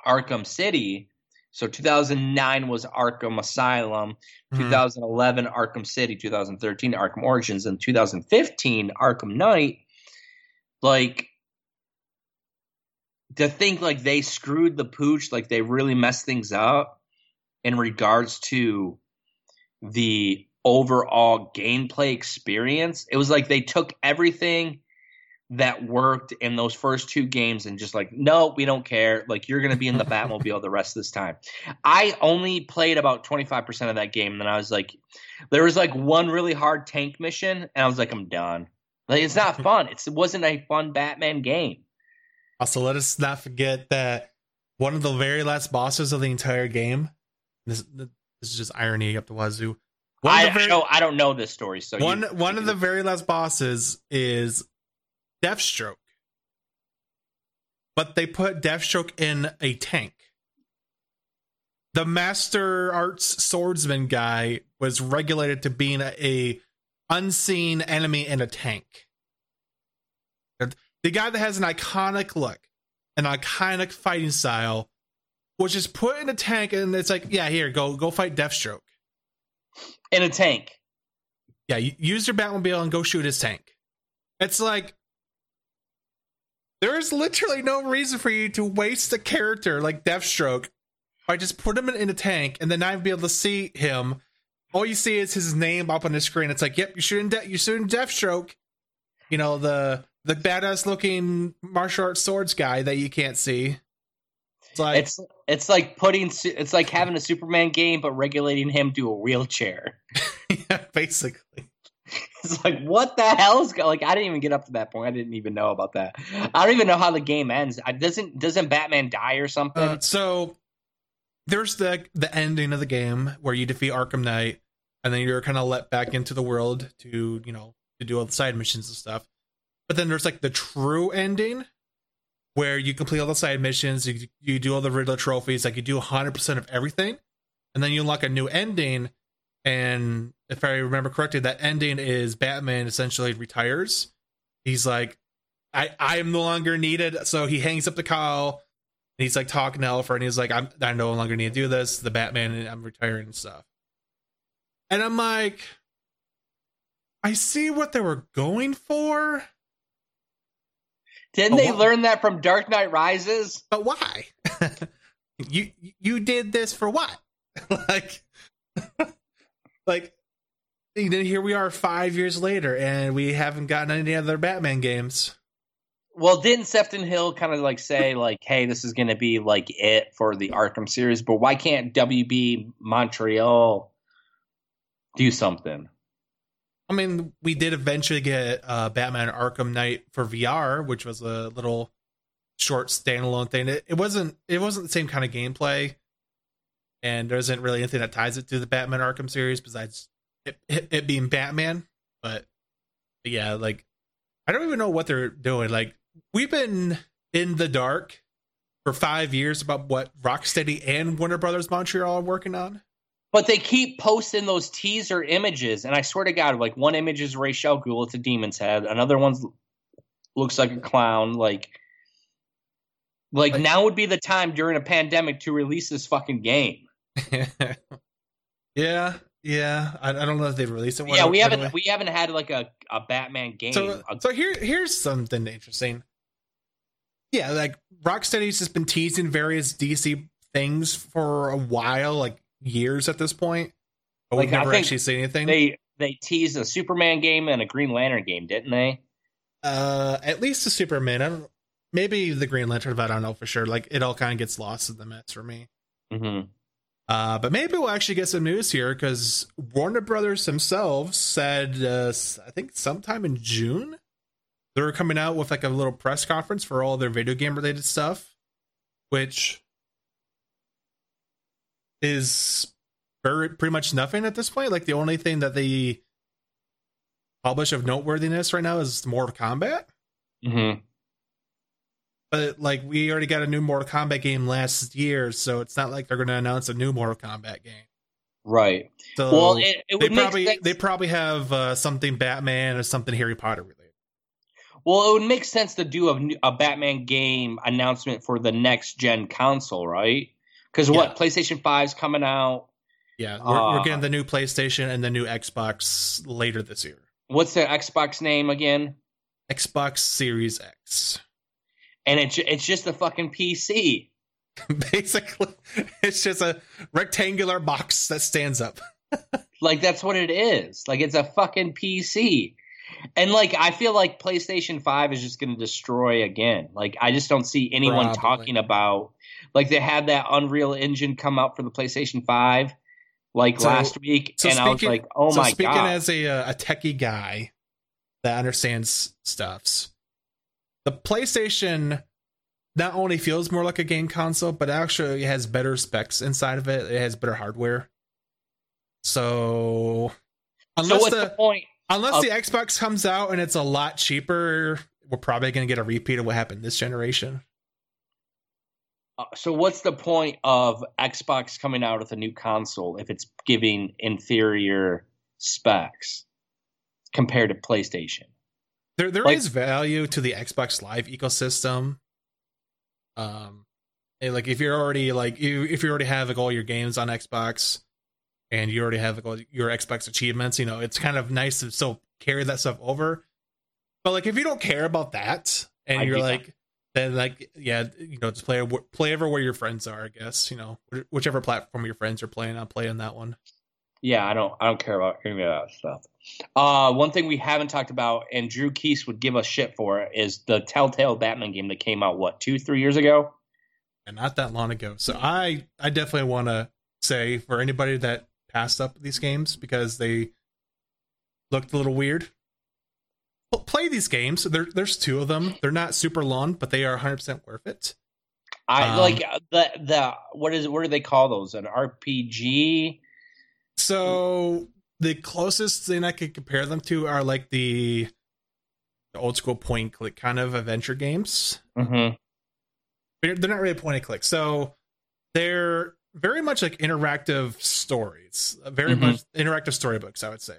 Speaker 2: Arkham City So 2009 was Arkham Asylum,
Speaker 1: Mhm.
Speaker 2: 2011 Arkham City, 2013 Arkham Origins, and 2015 Arkham Knight. Like to think like they screwed the pooch, like they really messed things up in regards to the overall gameplay experience. It was like they took everything that worked in those first two games and just like, no, we don't care. Like you're gonna be in the [laughs] Batmobile the rest of this time. I only played about 25% of that game, and then I was like, there was like one really hard tank mission, and I was like, I'm done. Like it's not fun. It's, it wasn't a fun Batman game.
Speaker 1: Also, let us not forget that one of the very last bosses of the entire game. This, this is just irony up the wazoo. One
Speaker 2: I,
Speaker 1: the
Speaker 2: I don't, I don't know this story. So
Speaker 1: one
Speaker 2: you,
Speaker 1: one of the very last bosses is Deathstroke, but they put Deathstroke in a tank. The Master Arts Swordsman guy was regulated to being a, a unseen enemy in a tank. The guy that has an iconic look, an iconic fighting style, was just put in a tank, and it's like, yeah, here, go go fight Deathstroke.
Speaker 2: in a tank.
Speaker 1: Yeah, use your Batmobile and go shoot his tank. It's like there is literally no reason for you to waste a character like Deathstroke by just put him in, a tank and then not be able to see him. All you see is his name up on the screen. It's like, yep, you're shooting, De- you're shooting Deathstroke. You know the the badass looking martial arts swords guy that you can't see. It's like
Speaker 2: It's it's like putting it's like having a Superman game but regulating him to a wheelchair. [laughs]
Speaker 1: yeah, basically. [laughs]
Speaker 2: It's like what the hell is go- like I didn't even get up to that point. I didn't even know about that. I don't even know how the game ends. I, doesn't doesn't Batman die or something?
Speaker 1: Uh, so there's the the ending of the game where you defeat Arkham Knight, and then you're kind of let back into the world to you know to do all the side missions and stuff. But then there's like the true ending where you complete all the side missions, you you do all the Riddler trophies, like you do 100 percent of everything, and then you unlock a new ending. And if I remember correctly, that ending is Batman essentially retires. He's like, I I am no longer needed, so he hangs up the call. And he's like talking to Alfred, and he's like, I'm I no longer need to do this. The Batman, and I'm retiring and stuff. And I'm like, I see what they were going for,
Speaker 2: Didn't they learn that from Dark Knight Rises?
Speaker 1: but why? [laughs] you you did this for what? [laughs] like, [laughs] like, then here we are five years later, and we haven't gotten any other Batman games.
Speaker 2: Well, didn't Sefton Hill kind of like say like, "Hey, this is going to be like it for the Arkham series," but why can't WB Montreal do something?
Speaker 1: I mean, we did eventually get uh, Batman Arkham Knight for VR, which was a little short standalone thing. It, it wasn't it wasn't the same kind of gameplay, and there isn't really anything that ties it to the Batman Arkham series besides it, it, it being Batman. But, but yeah, like I don't even know what they're doing. Like we've been in the dark for five years about what Rocksteady and Warner Brothers Montreal are working on.
Speaker 2: But they keep posting those teaser images, and I swear to God, like one image is Ray Ghoul, it's a demon's head. Another one looks like a clown. Like, like
Speaker 1: Like-
Speaker 2: now would be the time during a pandemic to release this fucking game. [laughs]
Speaker 1: yeah, yeah. I, I don't know if they've released it.
Speaker 2: yeah, we haven't
Speaker 1: away.
Speaker 2: we haven't had like a, a Batman game.
Speaker 1: So, so here, here's something interesting. Yeah, like Rocksteady's just been teasing various DC things for a while, like years at this point. But
Speaker 2: Like,
Speaker 1: we've never actually seen anything.
Speaker 2: they they teased a Superman game and a Green Lantern game, didn't they?
Speaker 1: uh, at least the Superman. I don't. Maybe the Green Lantern, but I don't know for sure. Like it all kind of gets lost in the mess for me.
Speaker 2: Mm-hmm.
Speaker 1: Uh, but maybe we'll actually get some news here because Warner Brothers themselves said, uh, I think sometime in June, they're coming out with like a little press conference for all their video game related stuff, which is very pretty much nothing at this point. Like the only thing that they publish of noteworthiness right now is Mortal Kombat.
Speaker 2: Mm-hmm.
Speaker 1: But like we already got a new Mortal Kombat game last year, so it's not like they're going to announce a new Mortal Kombat game.
Speaker 2: Right.
Speaker 1: So
Speaker 2: well, it, it
Speaker 1: they probably
Speaker 2: sense.
Speaker 1: they probably have uh, something Batman or something Harry Potter related.
Speaker 2: Well, it would make sense to do a, a Batman game announcement for the next gen console, right? Because
Speaker 1: Yeah.
Speaker 2: what PlayStation 5's coming out.
Speaker 1: Yeah, we're, we're
Speaker 2: Uh,
Speaker 1: getting the new PlayStation and the new Xbox later this year.
Speaker 2: What's the Xbox name again?
Speaker 1: Xbox Series X.
Speaker 2: And it's it's just a fucking PC. [laughs]
Speaker 1: Basically, it's just a rectangular box that stands up. [laughs]
Speaker 2: Like that's what it is. Like it's a fucking PC. And like I feel like PlayStation 5 is just going to destroy again. Like I just don't see anyone
Speaker 1: Probably.
Speaker 2: talking about like they had that Unreal Engine come out for the PlayStation 5 like
Speaker 1: So-
Speaker 2: last week
Speaker 1: so
Speaker 2: and I was
Speaker 1: speaking-
Speaker 2: like, "Oh
Speaker 1: so
Speaker 2: my
Speaker 1: speaking
Speaker 2: god."
Speaker 1: as a uh, a techie guy that understands stuffs, the PlayStation not only feels more like a game console, but actually has better specs inside of it. It has better hardware. So
Speaker 2: so
Speaker 1: unless
Speaker 2: what's
Speaker 1: the,
Speaker 2: the point?
Speaker 1: unless
Speaker 2: of-
Speaker 1: the Xbox comes out and it's a lot cheaper, we're probably going to get a repeat of what happened this generation.
Speaker 2: Uh, So what's the point of Xbox coming out with a new console if it's giving inferior specs compared to PlayStation?
Speaker 1: There there is
Speaker 2: Like-
Speaker 1: value to the Xbox Live ecosystem. Um and, like if you're already like you if you already have like all your games on Xbox and you already have like all your Xbox achievements, you know, it's kind of nice to still carry that stuff over. But like if you don't care about that and
Speaker 2: I
Speaker 1: you're like then like yeah, you know, just play play over where your friends are, I guess, you know, whichever platform your friends are playing on, play on that one.
Speaker 2: Yeah, I don't I don't care about any of that stuff. Uh one thing we haven't talked about and Drew Keese would give us shit for is the Telltale Batman game that came out what, 2 3 years ago?
Speaker 1: and not that long ago. So I I definitely want to say for anybody that passed up these games because they looked a little weird. Well, play these games. There, there's two of them. They're not super long, but they are 100 percent worth it.
Speaker 2: I
Speaker 1: Um,
Speaker 2: like the the what is what do they call those? An RPG?
Speaker 1: So the closest thing I could compare them to are like the, the old school point and click kind of adventure games.
Speaker 2: Mhm.
Speaker 1: They're, they're not really point and click. So they're very much like interactive stories, very
Speaker 2: Mhm.
Speaker 1: much interactive storybooks, I would say.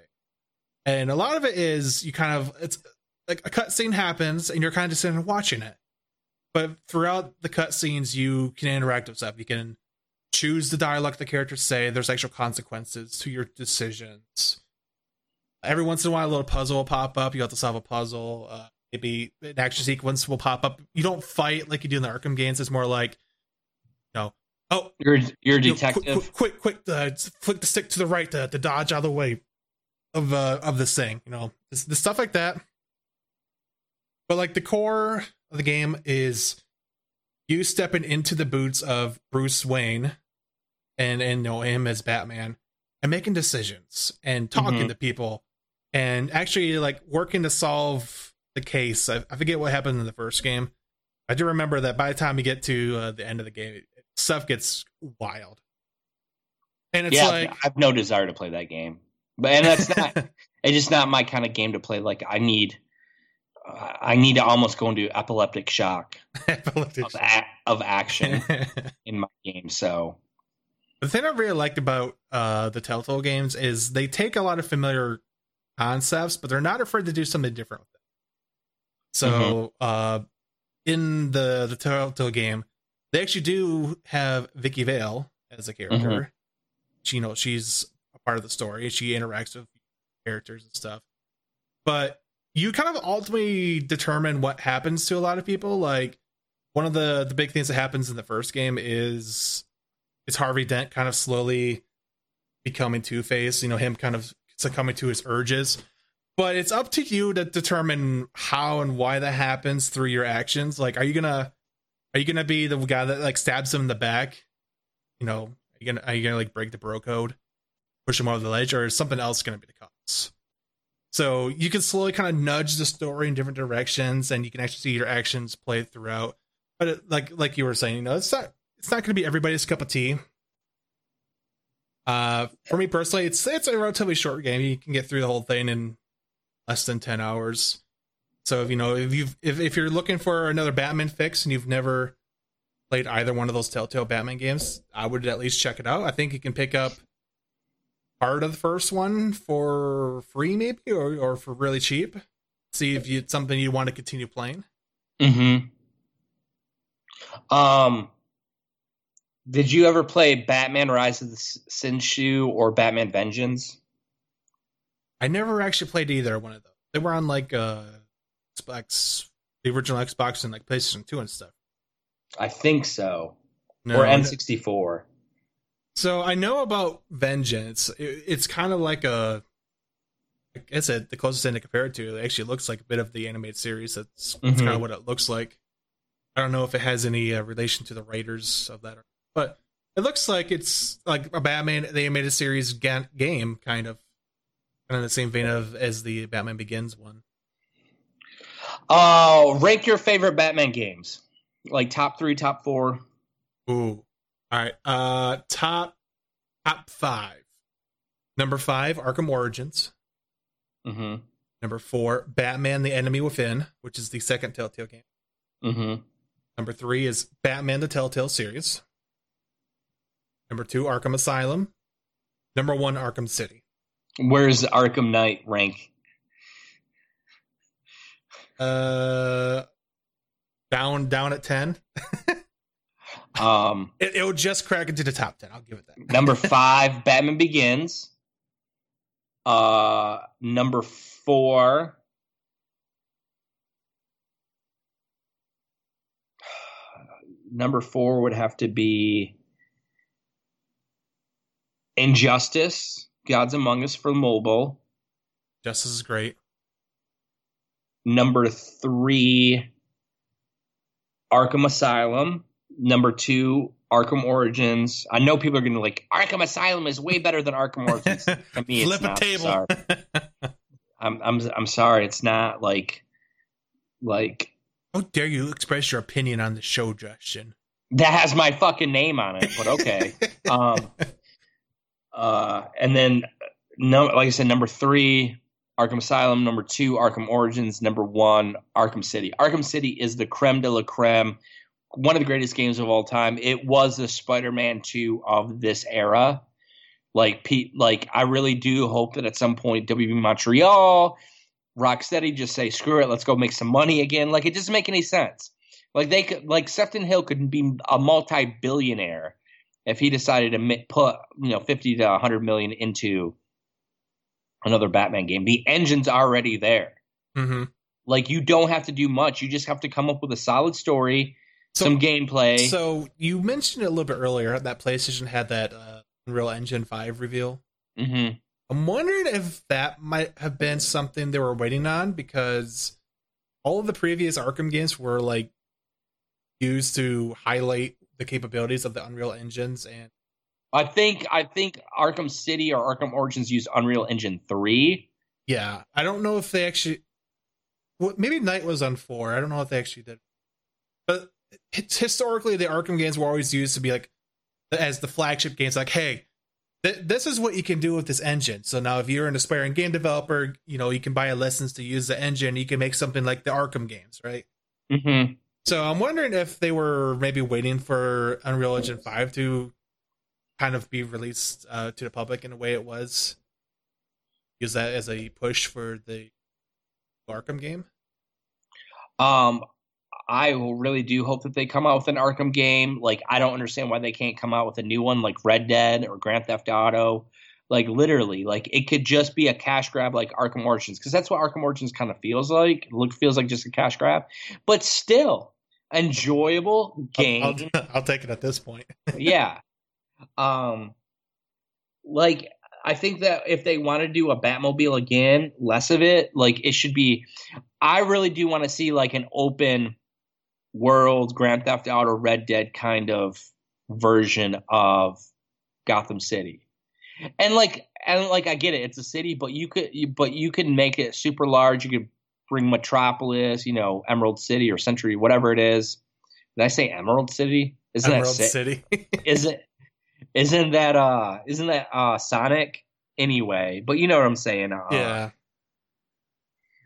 Speaker 1: And a lot of it is you kind of it's like a cutscene happens and you're kind of just sitting and watching it. But throughout the cutscenes, you can interact with stuff. You can choose the dialogue the characters say. There's actual consequences to your decisions. Every once in a while, a little puzzle will pop up. You have to solve a puzzle. Uh, maybe an action sequence will pop up. You don't fight like you do in the Arkham games. It's more like, you know, oh,
Speaker 2: You're you're a
Speaker 1: you know,
Speaker 2: detective.
Speaker 1: quick, quick, quick, uh, flick the stick to the right to, to dodge out of the way of uh, of this thing. You know, this, this stuff like that. But like the core of the game is you stepping into the boots of Bruce Wayne and and know him as Batman and making decisions and talking
Speaker 2: Mhm.
Speaker 1: to people and actually like working to solve the case. I, I forget what happened in the first game. I do remember that by the time you get to uh, the end of the game, stuff gets wild. And it's
Speaker 2: yeah,
Speaker 1: like
Speaker 2: I've no desire to play that game. But and that's not [laughs] it's just not my kind of game to play. Like I need uh, I need to almost go into epileptic shock [laughs]
Speaker 1: epileptic
Speaker 2: of, a- of action [laughs] in my game. So
Speaker 1: The thing I really liked about uh, the Telltale games is they take a lot of familiar concepts, but they're not afraid to do something different with them. So, uh, in the the Telltale game, they actually do have Vicky Vale as a character. She, you know, she's a part of the story. She interacts with characters and stuff. But you kind of ultimately determine what happens to a lot of people. Like one of the the big things that happens in the first game is is Harvey Dent kind of slowly becoming Two Face. You know, him kind of succumbing to his urges. But it's up to you to determine how and why that happens through your actions. Like, are you gonna are you gonna be the guy that like stabs him in the back? You know, are you gonna are you gonna like break the bro code, push him over the ledge, or is something else gonna be the cause? So you can slowly kind of nudge the story in different directions, and you can actually see your actions play throughout. But it, like like you were saying, you know, it's not it's not going to be everybody's cup of tea. Uh, for me personally, it's it's a relatively short game. You can get through the whole thing in less than ten hours. So if you know if you've if if you're looking for another Batman fix and you've never played either one of those Telltale Batman games, I would at least check it out. I think you can pick up part of the first one for free, maybe, or or for really cheap. See if you it's something you want to continue playing.
Speaker 2: hmm Um, Did you ever play Batman Rise of the Sin Tzu or Batman Vengeance?
Speaker 1: I never actually played either one of those. They were on like uh Xbox, the original Xbox and like PlayStation 2 and stuff.
Speaker 2: I think so.
Speaker 1: No,
Speaker 2: or N64.
Speaker 1: So I know about Vengeance. It, it's kind of like a, I guess it, the closest thing to compare it to. It actually looks like a bit of the animated series. That's, that's
Speaker 2: Mhm.
Speaker 1: kind of what it looks like. I don't know if it has any uh, relation to the writers of that, but it looks like it's like a Batman the animated series ga- game, kind of, kind of the same vein of as the Batman Begins one.
Speaker 2: Oh, rank your favorite Batman games. Like top three, top four.
Speaker 1: Ooh, all right. Uh, top top five. Number five, Arkham Origins.
Speaker 2: Mm-hmm.
Speaker 1: Number four, Batman: The Enemy Within, which is the second Telltale game.
Speaker 2: Mm-hmm.
Speaker 1: Number three is Batman: The Telltale Series. Number two, Arkham Asylum. Number one, Arkham City.
Speaker 2: Where's Arkham Knight rank?
Speaker 1: Uh, down down at ten. [laughs]
Speaker 2: Um,
Speaker 1: It, it'll just crack into the top ten. I'll give it that.
Speaker 2: number [laughs] five, Batman Begins. Uh, number four. [sighs] Number four would have to be Injustice, Gods Among Us for mobile.
Speaker 1: Justice is great.
Speaker 2: Number three, Arkham Asylum. Number two, Arkham Origins. I know people are going to like Arkham Asylum is way better than Arkham Origins. [laughs] To me, it's
Speaker 1: Flip a table. [laughs]
Speaker 2: I'm I'm I'm sorry. It's not like like
Speaker 1: How dare you express your opinion on the show, Justin?
Speaker 2: that has my fucking name on it. But okay. [laughs] um. Uh. And then no, like I said, number three, Arkham Asylum. Number two, Arkham Origins. Number one, Arkham City. Arkham City is the creme de la creme. One of the greatest games of all time. It was the Spider-Man 2 of this era. Like Pete, like I really do hope that at some point WB Montreal, Rocksteady just say screw it, let's go make some money again. Like it doesn't make any sense. Like they could, like Sefton Hill could be a multi-billionaire if he decided to put you know fifty to hundred million into another Batman game. The engine's already there.
Speaker 1: hmm
Speaker 2: Like you don't have to do much. You just have to come up with a solid story,
Speaker 1: So-
Speaker 2: some gameplay.
Speaker 1: So you mentioned it a little bit earlier that PlayStation had that uh, Unreal Engine Five reveal.
Speaker 2: hmm
Speaker 1: I'm wondering if that might have been something they were waiting on because all of the previous Arkham games were like used to highlight the capabilities of the Unreal engines and
Speaker 2: I think I think Arkham City or Arkham Origins used Unreal Engine three.
Speaker 1: yeah, I don't know if they actually well, maybe Knight was on 4. I don't know if they actually did. But it's historically the Arkham games were always used to be like as the flagship games like hey, th- this is what you can do with this engine. So now if you're an aspiring game developer, you know, you can buy a license to use the engine, you can make something like the Arkham games, right?
Speaker 2: Mm-hmm.
Speaker 1: So I'm wondering if they were maybe waiting for Unreal Engine 5 to kind of be released uh, to the public in a way it was. Use that as a push for the Arkham game.
Speaker 2: Um, I really do hope that they come out with an Arkham game. Like, I don't understand why they can't come out with a new one like Red Dead or Grand Theft Auto. Like, literally, like it could just be a cash grab like Arkham Origins because that's what Arkham Origins kind of feels like. Look, feels like just a cash grab, but still enjoyable
Speaker 1: I'll,
Speaker 2: game.
Speaker 1: I'll, I'll take it at this point. [laughs]
Speaker 2: yeah. Um like I think that if they want to do a Batmobile again, less of it, like it should be I really do want to see like an open world Grand Theft Auto Red Dead kind of version of Gotham City. And like and like I get it, it's a city, but you could you, but you can make it super large. You could Metropolis, you know, Emerald City or Century, whatever it is. Did I say Emerald City? Isn't
Speaker 1: Emerald
Speaker 2: that?
Speaker 1: City. [laughs]
Speaker 2: isn't isn't that uh isn't that uh Sonic anyway? But you know what I'm saying. Uh,
Speaker 1: yeah.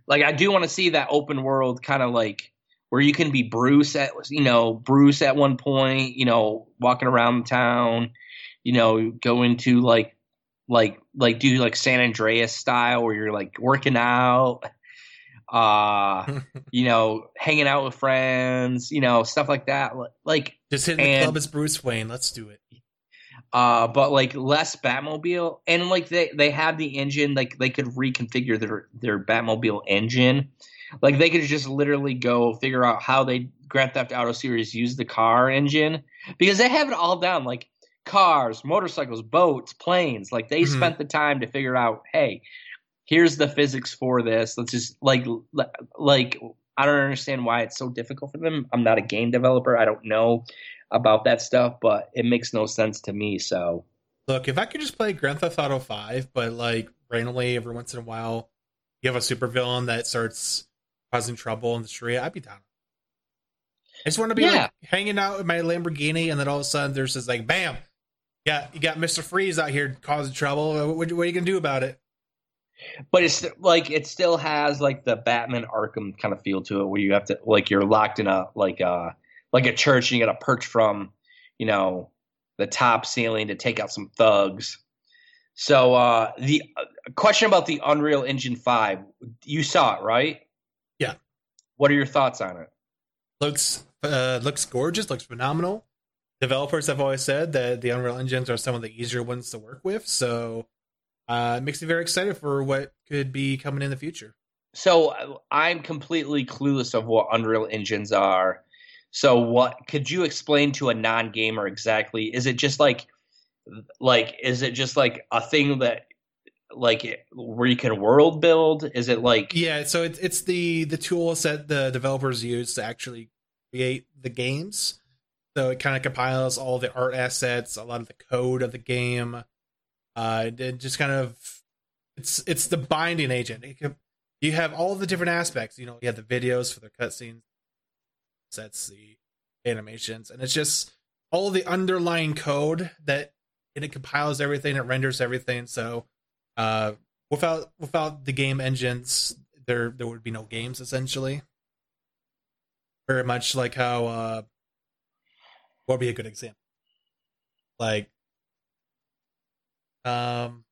Speaker 2: Like I do want to see that open world kind of like where you can be Bruce at you know Bruce at one point, you know, walking around town, you know, go into like like like do like San Andreas style where you're like working out. Uh, [laughs] you know, hanging out with friends, you know, stuff like that. Like,
Speaker 1: Just hitting the club as Bruce Wayne. Let's do it.
Speaker 2: uh, but like less Batmobile, and like they they have the engine, like they could reconfigure their their Batmobile engine. Like they could just literally go figure out how they Grand Theft Auto series use the car engine because they have it all down, like cars, motorcycles, boats, planes. Like they
Speaker 1: Mhm.
Speaker 2: spent the time to figure out, hey, here's the physics for this. Let's just like like I don't understand why it's so difficult for them. I'm not a game developer. I don't know about that stuff, but it makes no sense to me. So
Speaker 1: Look, if I could just play Grand Theft Auto 5, but like randomly every once in a while you have a supervillain that starts causing trouble in the street, I'd be down. I just want to be
Speaker 2: Yeah.
Speaker 1: like hanging out with my Lamborghini, and then all of a sudden there's this like, bam, yeah, you got Mister Freeze out here causing trouble. What, what are you gonna do about it?
Speaker 2: But it's like it still has like the Batman Arkham kind of feel to it, where you have to like you're locked in a like a like a church, and you got to perch from you know the top ceiling to take out some thugs. So uh the uh, question about the Unreal Engine Five, you saw it right?
Speaker 1: Yeah.
Speaker 2: What are your thoughts on it?
Speaker 1: Looks uh, looks gorgeous, looks phenomenal. Developers have always said that the Unreal Engines are some of the easier ones to work with, so uh, it makes me very excited for what could be coming in the future.
Speaker 2: So uh, I'm completely clueless of what Unreal Engines are. So what could you explain to a non-gamer exactly? Is it just like like is it just like a thing that like where you can world build? Is it like
Speaker 1: Yeah, so it's it's the the tools that the developers use to actually create the games. So it kind of compiles all the art assets, a lot of the code of the game. Uh, it just kind of it's it's the binding agent. Can, you have all the different aspects. You know, you have the videos for the cutscenes, sets the animations, and it's just all the underlying code that and it compiles everything, it renders everything. So uh, without without the game engines, there there would be no games essentially. Very much like how uh, what would be a good example? Like, um,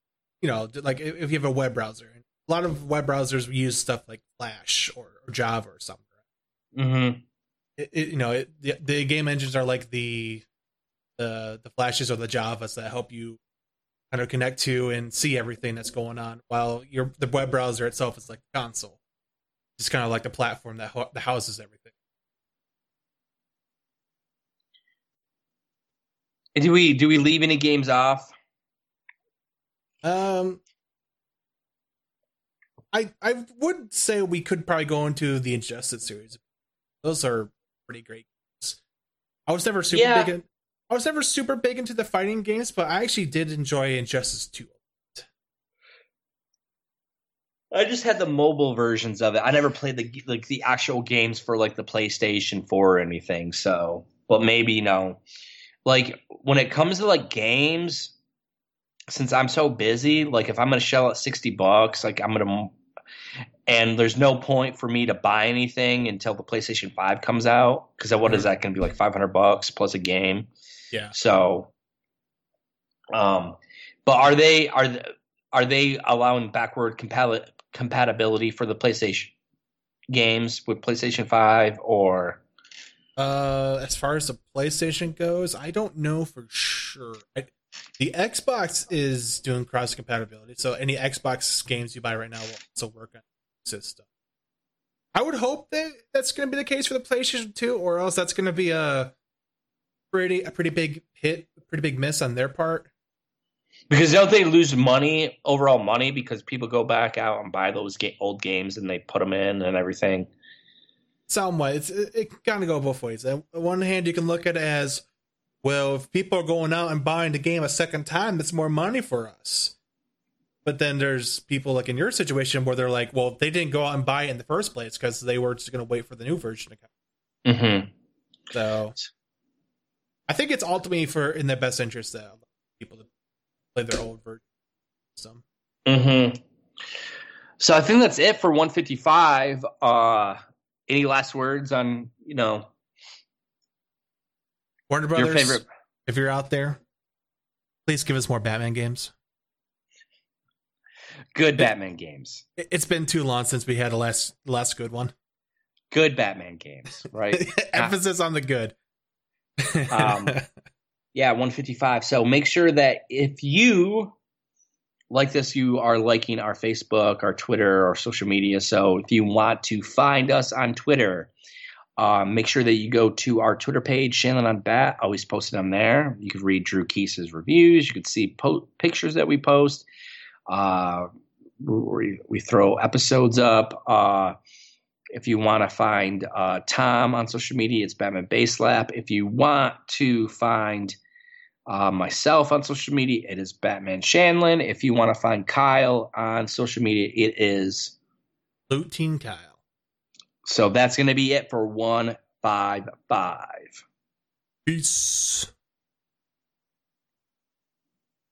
Speaker 1: you know, like if you have a web browser, a lot of web browsers use stuff like Flash or, or Java or something.
Speaker 2: Mhm.
Speaker 1: It, it, you know, it, the, the game engines are like the the the flashes or the Javas that help you kind of connect to and see everything that's going on. While your the web browser itself is like the console, it's kind of like the platform that ho- that houses everything.
Speaker 2: do we do we leave any games off?
Speaker 1: Um, I I would say we could probably go into the Injustice series. Those are pretty great. Games. I was never super
Speaker 2: Yeah.
Speaker 1: big. In, I was never super big into the fighting games, but I actually did enjoy Injustice Two.
Speaker 2: I just had the mobile versions of it. I never played the like the actual games for like the PlayStation 4 or anything. So, but maybe you know, like when it comes to like games, since I'm so busy, like if I'm gonna shell out sixty bucks, like I'm gonna, and there's no point for me to buy anything until the PlayStation 5 comes out because what is that gonna be like 500 bucks plus a game?
Speaker 1: Yeah.
Speaker 2: So, um, but are they are are they allowing backward compali- compatibility for the PlayStation games with PlayStation Five or?
Speaker 1: Uh, as far as the PlayStation goes, I don't know for sure. I, the Xbox is doing cross compatibility, so any Xbox games you buy right now will also work on the system. I would hope that that's going to be the case for the PlayStation 2, or else that's going to be a pretty a pretty big hit, a pretty big miss on their part.
Speaker 2: Because don't they lose money, overall money, because people go back out and buy those ga- old games and they put them in and everything.
Speaker 1: somewhat. It's, it, it kind of go both ways. On one hand, you can look at it as, well, if people are going out and buying the game a second time, that's more money for us. But then there's people like in your situation where they're like, well, they didn't go out and buy it in the first place because they were just going to wait for the new version to come.
Speaker 2: Mm-hmm.
Speaker 1: So I think it's ultimately for in their best interest that people to play their old version. So
Speaker 2: Mm-hmm. So I think that's it for 155. Uh, any last words on you know
Speaker 1: Warner Brothers,
Speaker 2: your favorite?
Speaker 1: if you're out there, please give us more Batman games.
Speaker 2: Good Batman games.
Speaker 1: It- It's been too long since we had a last last good one.
Speaker 2: Good Batman games, right? [laughs]
Speaker 1: Emphasis on the good. [laughs]
Speaker 2: Um, Yeah, 155. So make sure that if you like this, you are liking our Facebook, our Twitter, our social media. So if you want to find us on Twitter, um, make sure that you go to our Twitter page, Shannon on Bat. Always posted on there. You can read Drew Keese's reviews. You can see po- pictures that we post. Uh, we, we throw episodes up. Uh, if you want to find uh, Tom on social media, it's Batman Base Lap. If you want to find uh, myself on social media, it is Batman Shanlin. If you want to find Kyle on social media, it is.
Speaker 1: Loot Teen Kyle.
Speaker 2: So that's going to be it for 155.
Speaker 1: Peace.